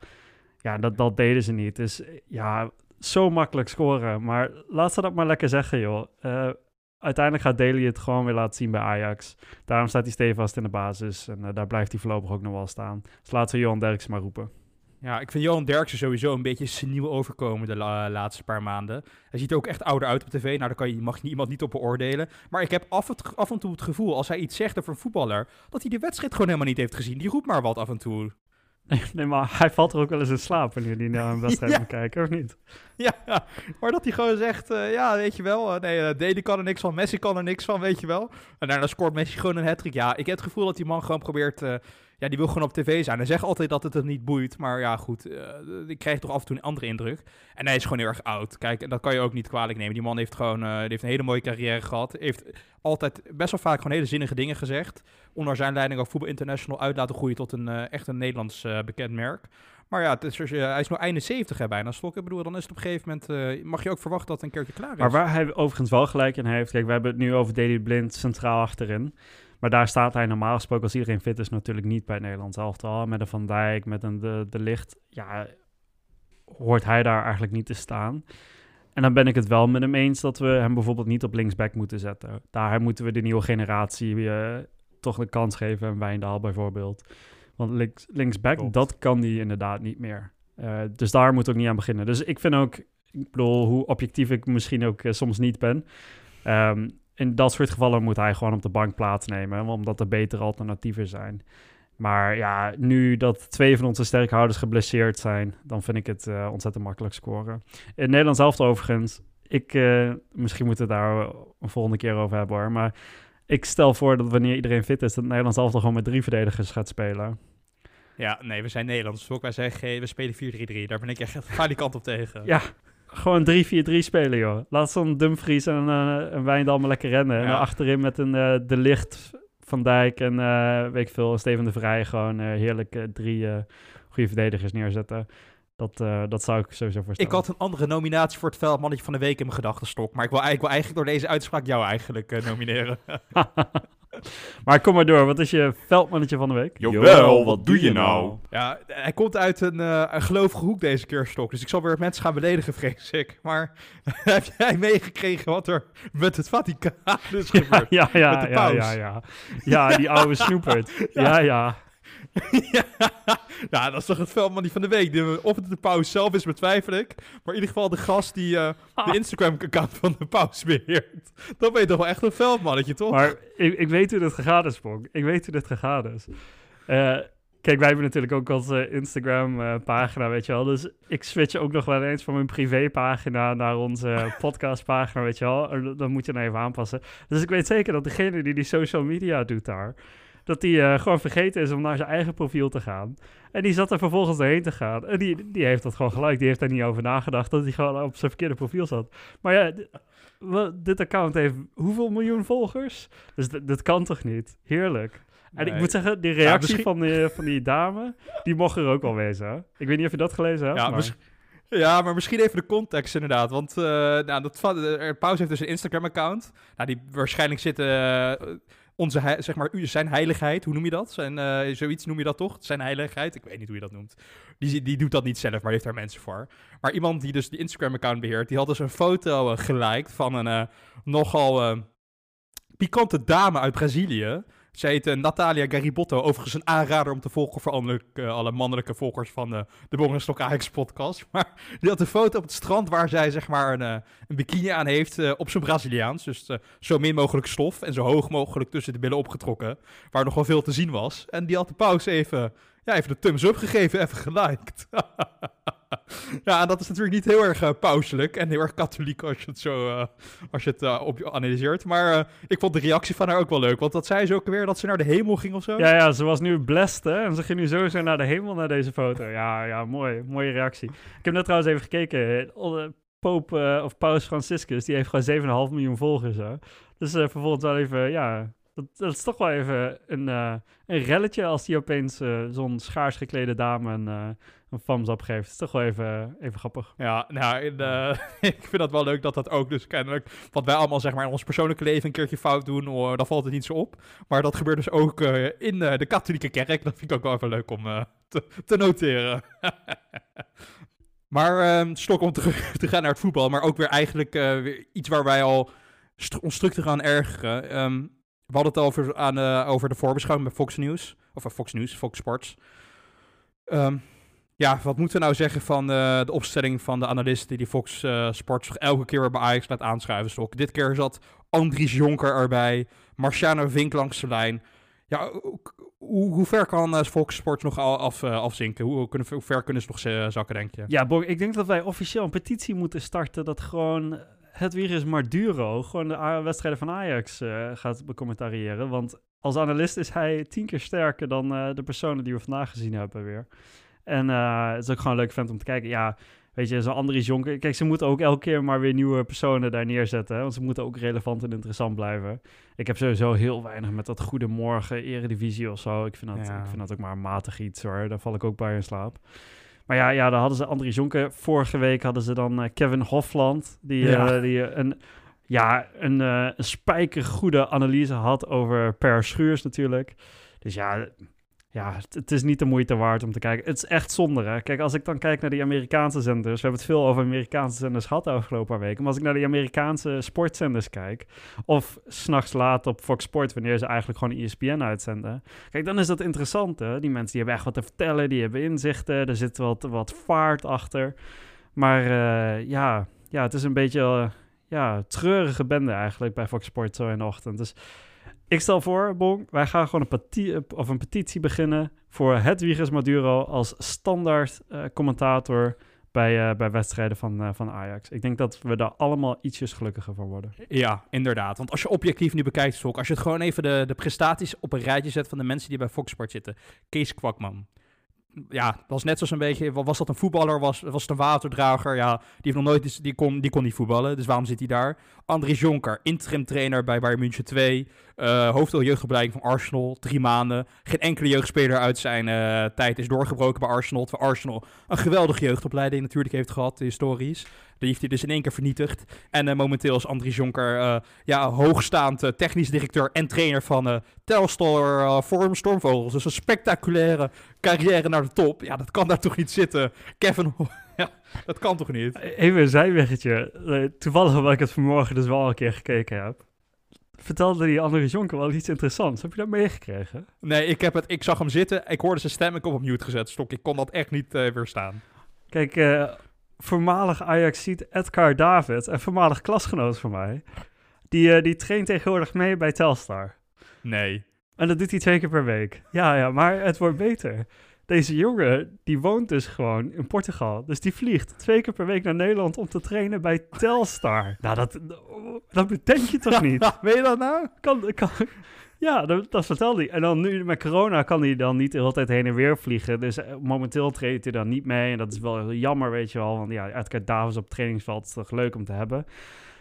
Ja, dat, dat deden ze niet. Dus ja, zo makkelijk scoren. Maar laat ze dat maar lekker zeggen, joh. Uh, uiteindelijk gaat Daly het gewoon weer laten zien bij Ajax. Daarom staat hij stevast in de basis. En daar blijft hij voorlopig ook nog wel staan. Dus laten we Johan Derksen maar roepen. Ja, ik vind Johan Derksen sowieso een beetje seniel overkomen de laatste paar maanden. Hij ziet er ook echt ouder uit op tv. Nou, daar kan je, mag je iemand niet op beoordelen. Maar ik heb af, het, af en toe het gevoel, als hij iets zegt over een voetballer, dat hij de wedstrijd gewoon helemaal niet heeft gezien. Die roept maar wat af en toe. Nee, maar hij valt er ook wel eens in slaap wanneer hij naar een wedstrijd ja. kijken, of niet? Ja, maar dat hij gewoon zegt, uh, ja, weet je wel, uh, nee, uh, kan er niks van, Messi kan er niks van, weet je wel. En daarna scoort Messi gewoon een hat Ja, ik heb het gevoel dat die man gewoon probeert ja, die wil gewoon op tv zijn. Hij zegt altijd dat het hem niet boeit. Maar ja, goed, uh, ik krijg toch af en toe een andere indruk. En hij is gewoon heel erg oud. Kijk, en dat kan je ook niet kwalijk nemen. Die man heeft gewoon uh, die heeft een hele mooie carrière gehad. Heeft altijd best wel vaak gewoon hele zinnige dingen gezegd. Onder zijn leiding ook Voetbal International uit laten groeien tot een uh, echt een Nederlands bekend merk. Maar ja, het is, hij is nu einde 70 hè, bijna. Stok, ik bedoel, dan is het op een gegeven moment... mag je ook verwachten dat het een keertje klaar is. Maar waar hij overigens wel gelijk in heeft... Kijk, we hebben het nu over Daily Blind centraal achterin. Maar daar staat hij normaal gesproken, als iedereen fit is, natuurlijk niet bij het Nederlands elftal. Met een Van Dijk, met een De, de Licht, ja, hoort hij daar eigenlijk niet te staan. En dan ben ik het wel met hem eens dat we hem bijvoorbeeld niet op linksback moeten zetten. Daar moeten we de nieuwe generatie uh, toch een kans geven. En Wijndal bijvoorbeeld. Want links, linksback, dat kan die inderdaad niet meer. Uh, dus daar moet ook niet aan beginnen. Dus ik vind ook, ik bedoel, hoe objectief ik misschien ook uh, soms niet ben. Um, in dat soort gevallen moet hij gewoon op de bank plaatsnemen, omdat er betere alternatieven zijn. Maar ja, nu dat twee van onze sterkhouders geblesseerd zijn, dan vind ik het uh, ontzettend makkelijk scoren. In Nederland zelf overigens, ik, uh, misschien moeten we het daar een volgende keer over hebben hoor, maar ik stel voor dat wanneer iedereen fit is, dat Nederland zelf toch gewoon met drie verdedigers gaat spelen. Ja, nee, we zijn Nederlands. Wij zeggen, we spelen 4-3-3. Daar ben ik echt ga die kant op tegen. Ja, gewoon 3-4-3 spelen, joh. Laat zo'n Dumfries en uh, een Wijndal lekker rennen. En achterin met een uh, De Licht, Van Dijk en uh, weet ik veel, Steven de Vrij. Gewoon heerlijk drie goede verdedigers neerzetten. Dat, dat zou ik sowieso voorstellen. Ik had een andere nominatie voor het veldmannetje van de week in mijn gedachtenstok. Maar ik wil, ik wil eigenlijk door deze uitspraak jou eigenlijk nomineren. maar kom maar door, wat is je veldmannetje van de week? Jawel, wat doe je nou? Ja, hij komt uit een, uh, een gelovige hoek deze keer, Stok. Dus ik zal weer mensen gaan beledigen, vrees ik. Maar heb jij meegekregen wat er met het Vaticaan is gebeurd? Ja, ja, ja, ja, ja, ja. Ja, die oude snoepert. ja, ja. ja, ja, dat is toch het veldman die van de week. De, of het de paus zelf is, betwijfel ik. Maar in ieder geval de gast die eh, de Instagram-account van de paus beheert. Dan ben je toch wel echt een veldmannetje, toch? Maar ik, ik weet hoe dit gegaan is, Pong. Ik weet hoe dit gegaan is. Eh, kijk, wij hebben natuurlijk ook onze Instagram-pagina, weet je wel. Dus ik switch ook nog wel eens van mijn privépagina naar onze podcastpagina, weet je wel. En Dan moet je dan even aanpassen. Dus ik weet zeker dat degene die die social media doet daar dat hij eh, gewoon vergeten is om naar zijn eigen profiel te gaan. En die zat er vervolgens doorheen te gaan. En die, die heeft dat gewoon gelijk. Die heeft daar niet over nagedacht dat hij gewoon op zijn verkeerde profiel zat. Maar ja, dit account heeft hoeveel miljoen volgers? Dus dat kan toch niet? Heerlijk. En ik moet zeggen, die reactie van, die, van die dame, die mocht er ook wel wezen. Ik weet niet of je dat gelezen hebt. Ja, maar... Ja, maar misschien even de context inderdaad. Want uh, nou, dat, uh, Paus heeft dus een Instagram-account. Nou, die waarschijnlijk zitten onze, zeg maar, zijn heiligheid, hoe noem je dat? Zijn, uh, zoiets noem je dat toch? Zijn heiligheid? Ik weet niet hoe je dat noemt. Die, die doet dat niet zelf, maar heeft daar mensen voor. Maar iemand die dus die Instagram-account beheert, die had dus een foto uh, geliked van een uh, nogal pikante dame uit Brazilië. Zij heet Natalia Garibotto. Overigens een aanrader om te volgen voor alle, alle mannelijke volgers van uh, de Borgenstok Ajax podcast. Maar die had een foto op het strand waar zij zeg maar een, een bikini aan heeft op zijn Braziliaans. Dus zo min mogelijk stof en zo hoog mogelijk tussen de billen opgetrokken. Waar nog wel veel te zien was. En die had de pauze even, ja, even de thumbs up gegeven, even geliked. ja, dat is natuurlijk niet heel erg uh, pauselijk en heel erg katholiek als je het zo uh, als je het, uh, op analyseert. Maar ik vond de reactie van haar ook wel leuk. Want dat zei ze ook weer dat ze naar de hemel ging of zo. Ja, ja ze was nu blessed hè. En ze ging nu sowieso naar de hemel naar deze foto. Ja, ja, mooi. Mooie reactie. Ik heb net trouwens even gekeken. Poop of Paus Franciscus, die heeft gewoon 7,5 miljoen volgers. Hè? Dus vervolgens wel even, ja, dat, is toch wel even een, uh, een relletje als die opeens uh, zo'n schaars geklede dame een, uh, een thumbs up geeft. Dat is toch wel even, even grappig. Ja, nou, in, ik vind dat wel leuk dat dat ook dus kennelijk... Wat wij allemaal zeg maar in ons persoonlijke leven een keertje fout doen, dan valt het niet zo op. Maar dat gebeurt dus ook in de katholieke kerk. Dat vind ik ook wel even leuk om te, te, noteren. maar um, stok om terug te gaan naar het voetbal, maar ook weer eigenlijk iets waar wij al ons stuk gaan ergeren. Um, we hadden het over, aan, uh, over de voorbeschouwing bij Fox News. Of uh, Fox News, Fox Sports. Um, ja, wat moeten we nou zeggen van uh, de opstelling van de analisten die Fox Sports elke keer weer bij Ajax laat aanschuiven? Stok. Dit keer zat Andries Jonker erbij, Marciano Vink langs de lijn. Ja, hoe, ver kan Fox Sports nog af, afzinken? Hoe, kunnen, hoe ver kunnen ze nog zakken, denk je? Ja, ik denk dat wij officieel een petitie moeten starten dat gewoon het virus Maduro gewoon de wedstrijden van Ajax uh, gaat becommentariëren. Want als analist is hij tien keer sterker dan uh, de personen die we vandaag gezien hebben weer. En uh, het is ook gewoon een leuk vent om te kijken. Ja, weet je, zo'n Andries Jonker. Kijk, ze moeten ook elke keer maar weer nieuwe personen daar neerzetten. Hè? Want ze moeten ook relevant en interessant blijven. Ik heb sowieso heel weinig met dat Goedemorgen, Eredivisie of zo. Ik vind dat, ik vind dat ook maar matig iets hoor. Daar val ik ook bij in slaap. Maar ja, ja, dan hadden ze Andries Jonker. Vorige week hadden ze dan uh, Kevin Hofland. Die, ja. uh, die een, ja, een, uh, een spijkergoede analyse had over Per Schuurs natuurlijk. Dus ja, ja, het, is niet de moeite waard om te kijken. Het is echt zonde, hè. Kijk, als ik dan kijk naar die Amerikaanse zenders... We hebben het veel over Amerikaanse zenders gehad de afgelopen paar weken. Maar als ik naar die Amerikaanse sportzenders kijk... of s'nachts laat op Fox Sport... wanneer ze eigenlijk gewoon ESPN uitzenden... Kijk, dan is dat interessant, hè. Die mensen die hebben echt wat te vertellen. Die hebben inzichten. Er zit wat, wat vaart achter. Maar uh, ja, ja, het is een beetje... Uh, ja, treurige bende eigenlijk bij Fox Sport zo in de ochtend. Dus ik stel voor, Bong, wij gaan gewoon een, petitie, of een petitie beginnen voor Hedwiges Maduro als standaard uh, commentator bij, uh, bij wedstrijden van, uh, van Ajax. Ik denk dat we daar allemaal ietsjes gelukkiger van worden. Ja, inderdaad. Want als je objectief nu bekijkt, Stok, als je het gewoon even de, de prestaties op een rijtje zet van de mensen die bij Fox Sport zitten. Kees Kwakman, ja, was net zoals een beetje, was dat een voetballer, was, was het een waterdrager, ja, die heeft nog nooit, die kon, die kon niet voetballen, dus waarom zit hij daar? Andries Jonker, interim trainer bij Bayern München 2, uh, hoofddoel jeugdopleiding van Arsenal, drie maanden, geen enkele jeugdspeler uit zijn uh, tijd is doorgebroken bij Arsenal, terwijl Arsenal een geweldige jeugdopleiding natuurlijk heeft gehad, historisch. Die heeft hij dus in één keer vernietigd. En uh, momenteel is Andries Jonker ja, hoogstaand technisch directeur en trainer van Telstar Forum Stormvogels. Dus een spectaculaire carrière naar de top. Ja, dat kan daar toch niet zitten. Kevin, ja, dat kan toch niet? Even een zijweggetje. Toevallig omdat ik het vanmorgen dus wel een keer gekeken heb. Vertelde die andere jonker wel iets interessants. Heb je dat meegekregen? Nee, ik, heb het, ik zag hem zitten, ik hoorde zijn stem, ik heb op mute gezet, Stok. Ik kon dat echt niet uh, weerstaan. Kijk, uh, voormalig Ajax-ziet Edgar David, een voormalig klasgenoot van mij, die, uh, die traint tegenwoordig mee bij Telstar. Nee. En dat doet hij twee keer per week. Ja, ja, maar het wordt beter. Deze jongen, die woont dus gewoon in Portugal. Dus die vliegt twee keer per week naar Nederland om te trainen bij Telstar. nou, dat, dat bedenk je toch niet? weet je dat nou? Kan, kan, ja, dat, dat vertelde hij. En dan nu met corona kan hij dan niet de hele tijd heen en weer vliegen. Dus eh, momenteel treedt hij dan niet mee. En dat is wel jammer, weet je wel. Want ja, Edgar Davis op het trainingsveld is toch leuk om te hebben.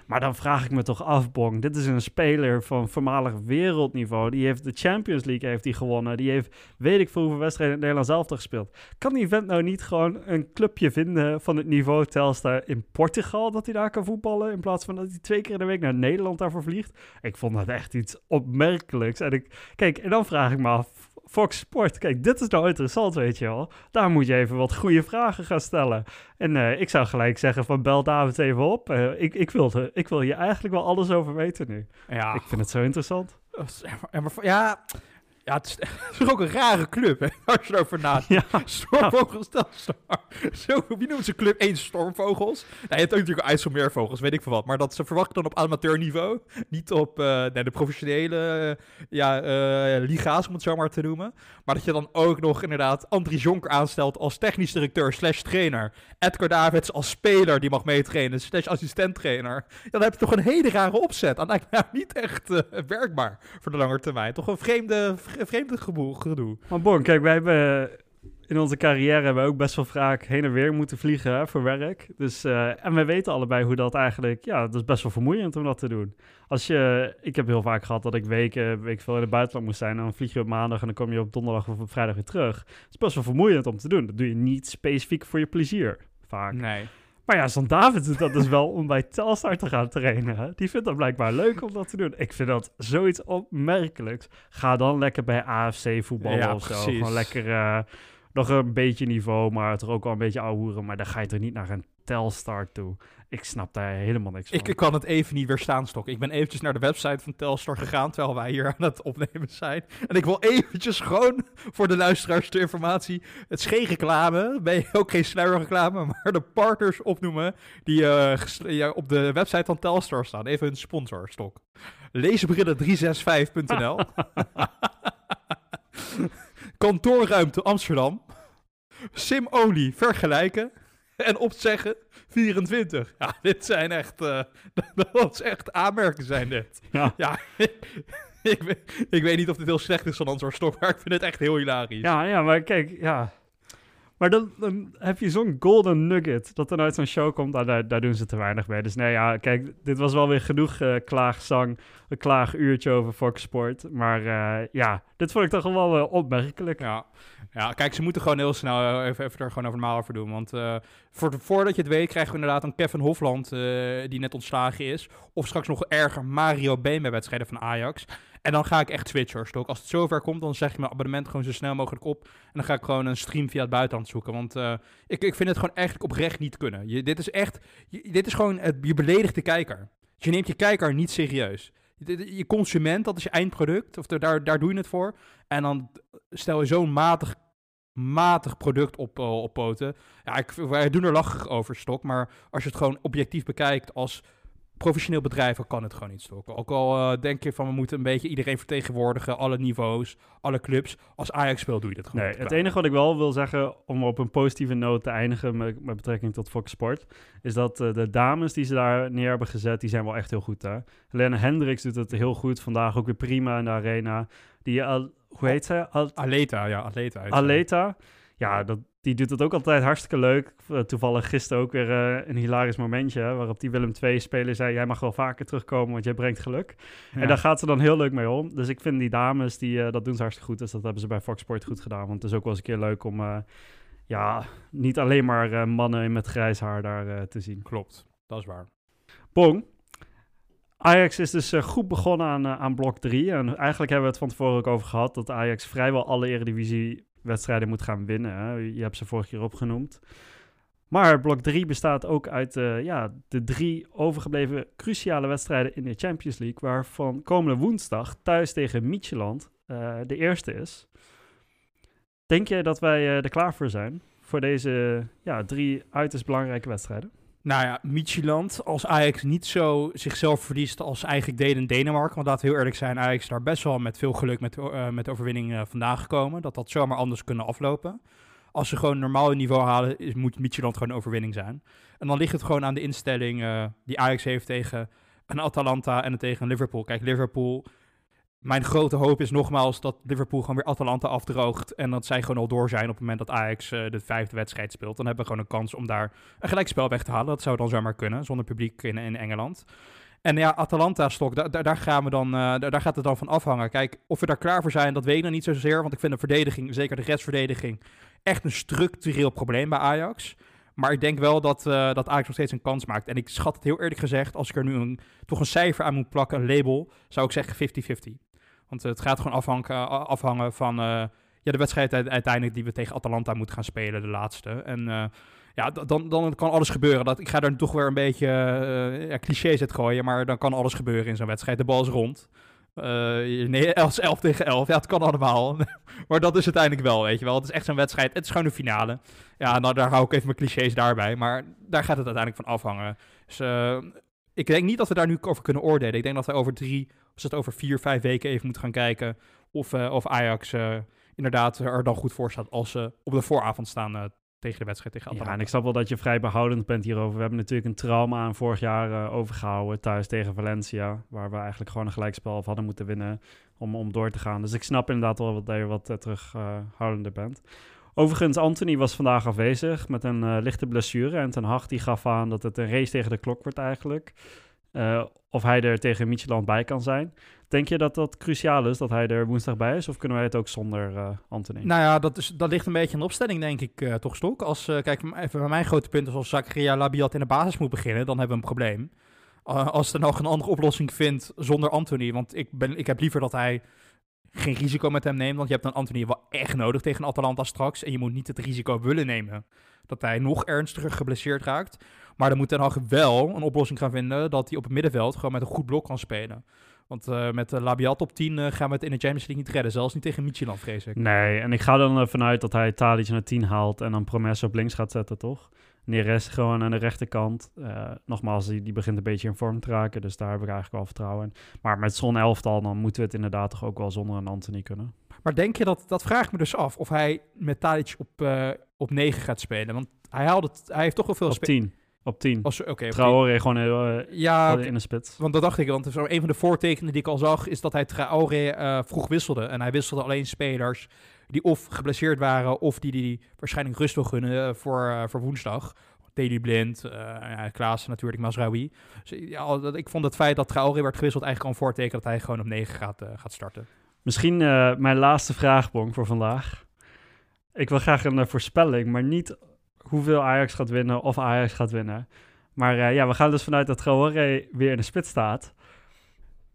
Maar dan vraag ik me toch af, Bong. Dit is een speler van voormalig wereldniveau. Die heeft de Champions League heeft hij gewonnen. Die heeft weet ik veel hoeveel wedstrijden in Nederland zelf gespeeld. Kan die vent nou niet gewoon een clubje vinden van het niveau Telstar in Portugal... dat hij daar kan voetballen in plaats van dat hij twee keer in de week naar Nederland daarvoor vliegt? Ik vond dat echt iets opmerkelijks. En ik, kijk, en dan vraag ik me af Fox Sport. Kijk, dit is nou interessant, weet je wel. Daar moet je even wat goede vragen gaan stellen. En uh, ik zou gelijk zeggen van bel David even op. Uh, ik, ik, wil ik wil hier eigenlijk wel alles over weten nu. Ja. Ik vind het zo interessant. Ja, ja, het is, het is ook een rare club, hè, als je erover nadenkt. Ja. Stormvogels. Zo, wie noemt ze club? Eén Stormvogels. Nou, je hebt ook natuurlijk IJsselmeervogels, weet ik veel wat. Maar dat ze verwachten dan op amateurniveau. Niet op uh, nee, de professionele ja, uh, liga's, om het zo maar te noemen. Maar dat je dan ook nog inderdaad Andries Jonker aanstelt als technisch directeur slash trainer. Edgar Davids als speler die mag meetrainen slash assistent trainer. Ja, dan heb je toch een hele rare opzet. Dat lijkt mij niet echt werkbaar voor de lange termijn. Toch een vreemde vreemde gedoe. Maar Born, kijk, wij hebben in onze carrière hebben we ook best wel vaak heen en weer moeten vliegen hè, voor werk. Dus, uh, en we weten allebei hoe dat eigenlijk... Ja, dat is best wel vermoeiend om dat te doen. Als je... Ik heb heel vaak gehad dat ik weken, weet ik veel, in het buitenland moest zijn. En dan vlieg je op maandag en dan kom je op donderdag of op vrijdag weer terug. Het is best wel vermoeiend om te doen. Dat doe je niet specifiek voor je plezier, vaak. Nee. Maar ja, zo'n David doet dat dus wel om bij Telstar te gaan trainen. Die vindt dat blijkbaar leuk om dat te doen. Ik vind dat zoiets opmerkelijks. Ga dan lekker bij AFC voetballen ja, of zo. Gewoon lekker uh, nog een beetje niveau, maar toch ook wel een beetje ouwehoeren. Maar dan ga je toch niet naar een Telstar toe. Ik snap daar helemaal niks van. Ik, kan het even niet weerstaan, Stok. Ik ben eventjes naar de website van Telstar gegaan, terwijl wij hier aan het opnemen zijn. En ik wil eventjes gewoon voor de luisteraars de informatie. Het is geen reclame, ben je ook geen sluierreclame, maar de partners opnoemen die uh, op de website van Telstar staan. Even hun sponsor, Stok. Leesbrillen365.nl Kantoorruimte Amsterdam. Simolie vergelijken en opzeggen 24. Ja, dit zijn echt, uh, dat is echt aanmerken zijn dit. Ja. ja ik, weet, ik weet niet of dit heel slecht is van ons stok, maar ik vind het echt heel hilarisch. Ja, ja, maar kijk, ja. Maar dan, dan heb je zo'n golden nugget dat er uit zo'n show komt. Daar, daar doen ze te weinig bij. Dus nee, ja, kijk, dit was wel weer genoeg uh, klaagzang. Een klaaguurtje over Fox Sport. Maar uh, ja, dit vond ik toch wel uh, opmerkelijk. Ja. Ja, kijk, ze moeten gewoon heel snel even, even er gewoon over normaal over doen. Want voor voordat je het weet, krijgen we inderdaad een Kevin Hofland die net ontslagen is. Of straks nog erger Mario Been bij wedstrijden van Ajax. En dan ga ik echt switchen, Stok. Als het zover komt, dan zeg ik mijn abonnement gewoon zo snel mogelijk op. En dan ga ik gewoon een stream via het buitenland zoeken. Want uh, ik, ik vind het gewoon echt oprecht niet kunnen. Je, dit is echt, dit is gewoon, het, je beledigt de kijker. Je neemt je kijker niet serieus. Je, consument, dat is je eindproduct, of daar, daar doe je het voor. En dan stel je zo'n matig matig product op, uh, op poten. Ja, ik, wij doen er lachig over, Stok. Maar als je het gewoon objectief bekijkt als professioneel bedrijf, dan kan het gewoon niet stokken. Ook al uh, denk je van we moeten een beetje iedereen vertegenwoordigen, alle niveaus, alle clubs. Als Ajax speelt doe je dat gewoon. Nee, het enige wat ik wel wil zeggen, om op een positieve noot te eindigen met, met betrekking tot Fox Sport, is dat uh, de dames die ze daar neer hebben gezet, die zijn wel echt heel goed daar. Helena Hendricks doet het heel goed, vandaag ook weer prima in de arena. Die al hoe heet ze? Aleta, ja, Aleta. Aleta. Ja, dat, die doet het ook altijd hartstikke leuk. Eh, toevallig gisteren ook weer uh, een hilarisch momentje... waarop die Willem II-speler zei... jij mag wel vaker terugkomen, want jij brengt geluk. En daar gaat ze dan heel leuk mee om. Dus ik vind die dames, die, uh, dat doen ze hartstikke goed. Dus dat hebben ze bij Fox Sport goed gedaan. Want het is ook wel eens een keer leuk om... ja, niet alleen maar mannen met grijs haar daar te zien. Klopt, dat is waar. Pong, Ajax is dus goed begonnen aan, aan blok 3. En eigenlijk hebben we het van tevoren ook over gehad dat Ajax vrijwel alle Eredivisie-wedstrijden moet gaan winnen. Je hebt ze vorige keer opgenoemd. Maar blok 3 bestaat ook uit uh, ja, de drie overgebleven cruciale wedstrijden in de Champions League, waarvan komende woensdag thuis tegen Micheland uh, de eerste is. Denk je dat wij uh, er klaar voor zijn? Voor deze ja, drie uiterst belangrijke wedstrijden? Nou ja, Micheland, als Ajax niet zo zichzelf verliest als eigenlijk deed in Denemarken. Want laten we heel eerlijk zijn, Ajax daar best wel met veel geluk met, uh, met overwinning uh, vandaan gekomen. Dat dat zomaar anders kunnen aflopen. Als ze gewoon normaal niveau halen, is, moet Micheland gewoon een overwinning zijn. En dan ligt het gewoon aan de instelling uh, die Ajax heeft tegen een Atalanta en tegen een Liverpool. Kijk, Liverpool mijn grote hoop is nogmaals dat Liverpool gewoon weer Atalanta afdroogt. En dat zij gewoon al door zijn op het moment dat Ajax uh, de vijfde wedstrijd speelt. Dan hebben we gewoon een kans om daar een gelijkspel weg te halen. Dat zou dan zomaar kunnen, zonder publiek in, in Engeland. En ja, Atalanta-stok, daar, daar, gaan we dan, uh, daar, gaat het dan van afhangen. Kijk, of we daar klaar voor zijn, dat weet ik nog niet zozeer. Want ik vind de verdediging, zeker de restverdediging, echt een structureel probleem bij Ajax. Maar ik denk wel dat, uh, dat Ajax nog steeds een kans maakt. En ik schat het heel eerlijk gezegd, als ik er nu een, toch een cijfer aan moet plakken, een label, zou ik zeggen 50-50. Want het gaat gewoon afhangen, afhangen van uh, ja, de wedstrijd uiteindelijk die we tegen Atalanta moeten gaan spelen, de laatste. En uh, ja, dan, dan kan alles gebeuren. Dat, ik ga daar toch weer een beetje uh, ja, clichés uit gooien, maar dan kan alles gebeuren in zo'n wedstrijd. De bal is rond. nee, als 11 tegen 11. Ja, het kan allemaal. maar dat is uiteindelijk wel, weet je wel. Het is echt zo'n wedstrijd. Het is gewoon een finale. Ja, nou, daar hou ik even mijn clichés daarbij. Maar daar gaat het uiteindelijk van afhangen. Dus ik denk niet dat we daar nu over kunnen oordelen. Ik denk dat we over drie, of het over vier, vijf weken even moeten gaan kijken of, uh, of Ajax uh, inderdaad er dan goed voor staat als ze op de vooravond staan uh, tegen de wedstrijd tegen Atalanta. Ja, en ik snap wel dat je vrij behoudend bent hierover. We hebben natuurlijk een trauma aan vorig jaar overgehouden thuis tegen Valencia, waar we eigenlijk gewoon een gelijkspel hadden moeten winnen om, om door te gaan. Dus ik snap inderdaad wel dat je wat terughoudender bent. Overigens, Anthony was vandaag afwezig met een uh, lichte blessure. En Ten Hag die gaf aan dat het een race tegen de klok wordt eigenlijk. Uh, of hij er tegen Micheland bij kan zijn. Denk je dat dat cruciaal is, dat hij er woensdag bij is? Of kunnen wij het ook zonder uh, Anthony? Nou ja, dat, is, dat ligt een beetje aan opstelling, denk ik, toch, Stok. Als, kijk, even bij mijn grote punt is als Zakaria Labiat in de basis moet beginnen, dan hebben we een probleem. als er nog een andere oplossing vindt zonder Anthony, want ik, ben, ik heb liever dat hij geen risico met hem neemt. Want je hebt dan Anthony wel echt nodig tegen Atalanta straks. En je moet niet het risico willen nemen dat hij nog ernstiger geblesseerd raakt. Maar dan moet Ten Hag wel een oplossing gaan vinden dat hij op het middenveld gewoon met een goed blok kan spelen. Want uh, met uh, Labiat op 10 uh, gaan we het in de Champions League niet redden. Zelfs niet tegen Micheland, vrees ik. Nee, en ik ga dan vanuit dat hij Tadic naar 10 haalt en dan Promes op links gaat zetten, toch? Neres gewoon aan de rechterkant. Uh, nogmaals, die, die begint een beetje in vorm te raken. Dus daar heb ik eigenlijk wel vertrouwen in. Maar met zo'n elftal, dan moeten we het inderdaad toch ook wel zonder een Anthony kunnen. Maar denk je dat, dat vraag ik me dus af, of hij met Tadic op, op 9 gaat spelen? Want hij, haalde het, hij heeft toch wel veel... Op 10. Op 10. Oké. Okay, Traoré gewoon uh, ja, in de spits. Want dat dacht ik, want een van de voortekenen die ik al zag, is dat hij Traoré vroeg wisselde. En hij wisselde alleen spelers die of geblesseerd waren, of die die waarschijnlijk rust wil gunnen voor, uh, voor woensdag. Daily Blind, uh, ja, Klaas natuurlijk, Masraoui. Dus, ja, ik vond het feit dat Traoré werd gewisseld eigenlijk al een voorteken dat hij gewoon op 9 gaat, uh, gaat starten. Misschien mijn laatste vraagbonk voor vandaag. Ik wil graag een voorspelling, maar niet hoeveel Ajax gaat winnen of Ajax gaat winnen. Maar ja, we gaan dus vanuit dat Traoré weer in de spits staat.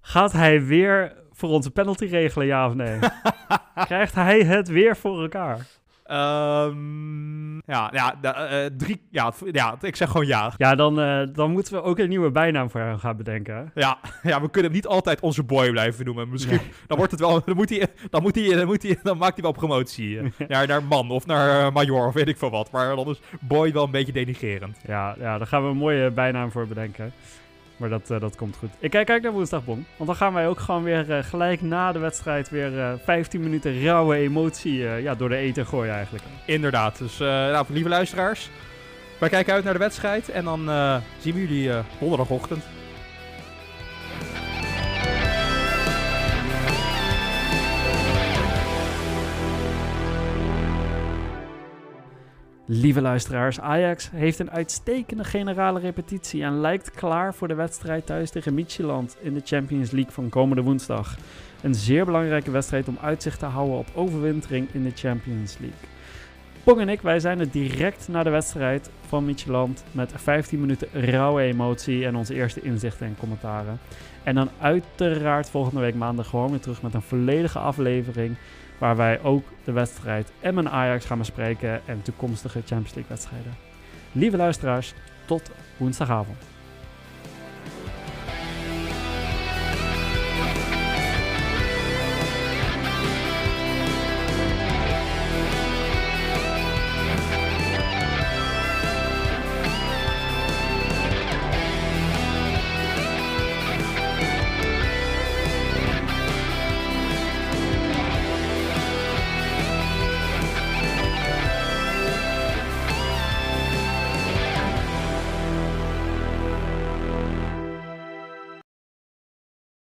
Gaat hij weer voor onze penalty regelen, ja of nee? Krijgt hij het weer voor elkaar? Um, ja, ja, uh, drie, ja, ja, ik zeg gewoon ja. Ja, dan, uh, dan moeten we ook een nieuwe bijnaam voor hem gaan bedenken. Ja, ja we kunnen hem niet altijd onze boy blijven noemen. Misschien, nee. dan wordt het wel, dan moet hij, dan moet hij, dan moet hij, dan maakt hij wel promotie. naar, naar man of naar major of weet ik veel wat. Maar dan is boy wel een beetje denigerend. Ja, ja, daar gaan we een mooie bijnaam voor bedenken. Maar dat, uh, dat komt goed. Ik kijk, kijk naar woensdag, Bon. Want dan gaan wij ook gewoon weer uh, gelijk na de wedstrijd weer uh, 15 minuten rauwe emotie ja, door de eten gooien eigenlijk. Inderdaad. Dus nou, lieve luisteraars, wij kijken uit naar de wedstrijd en dan zien we jullie donderdagochtend. Lieve luisteraars, Ajax heeft een uitstekende generale repetitie en lijkt klaar voor de wedstrijd thuis tegen Midtjylland in de Champions League van komende woensdag. Een zeer belangrijke wedstrijd om uitzicht te houden op overwintering in de Champions League. Pong en ik, wij zijn er direct na de wedstrijd van Midtjylland met 15 minuten rauwe emotie en onze eerste inzichten en commentaren. En dan uiteraard volgende week maandag gewoon weer terug met een volledige aflevering Waar wij ook de wedstrijd Emmen Ajax gaan bespreken en toekomstige Champions League wedstrijden. Lieve luisteraars, tot woensdagavond.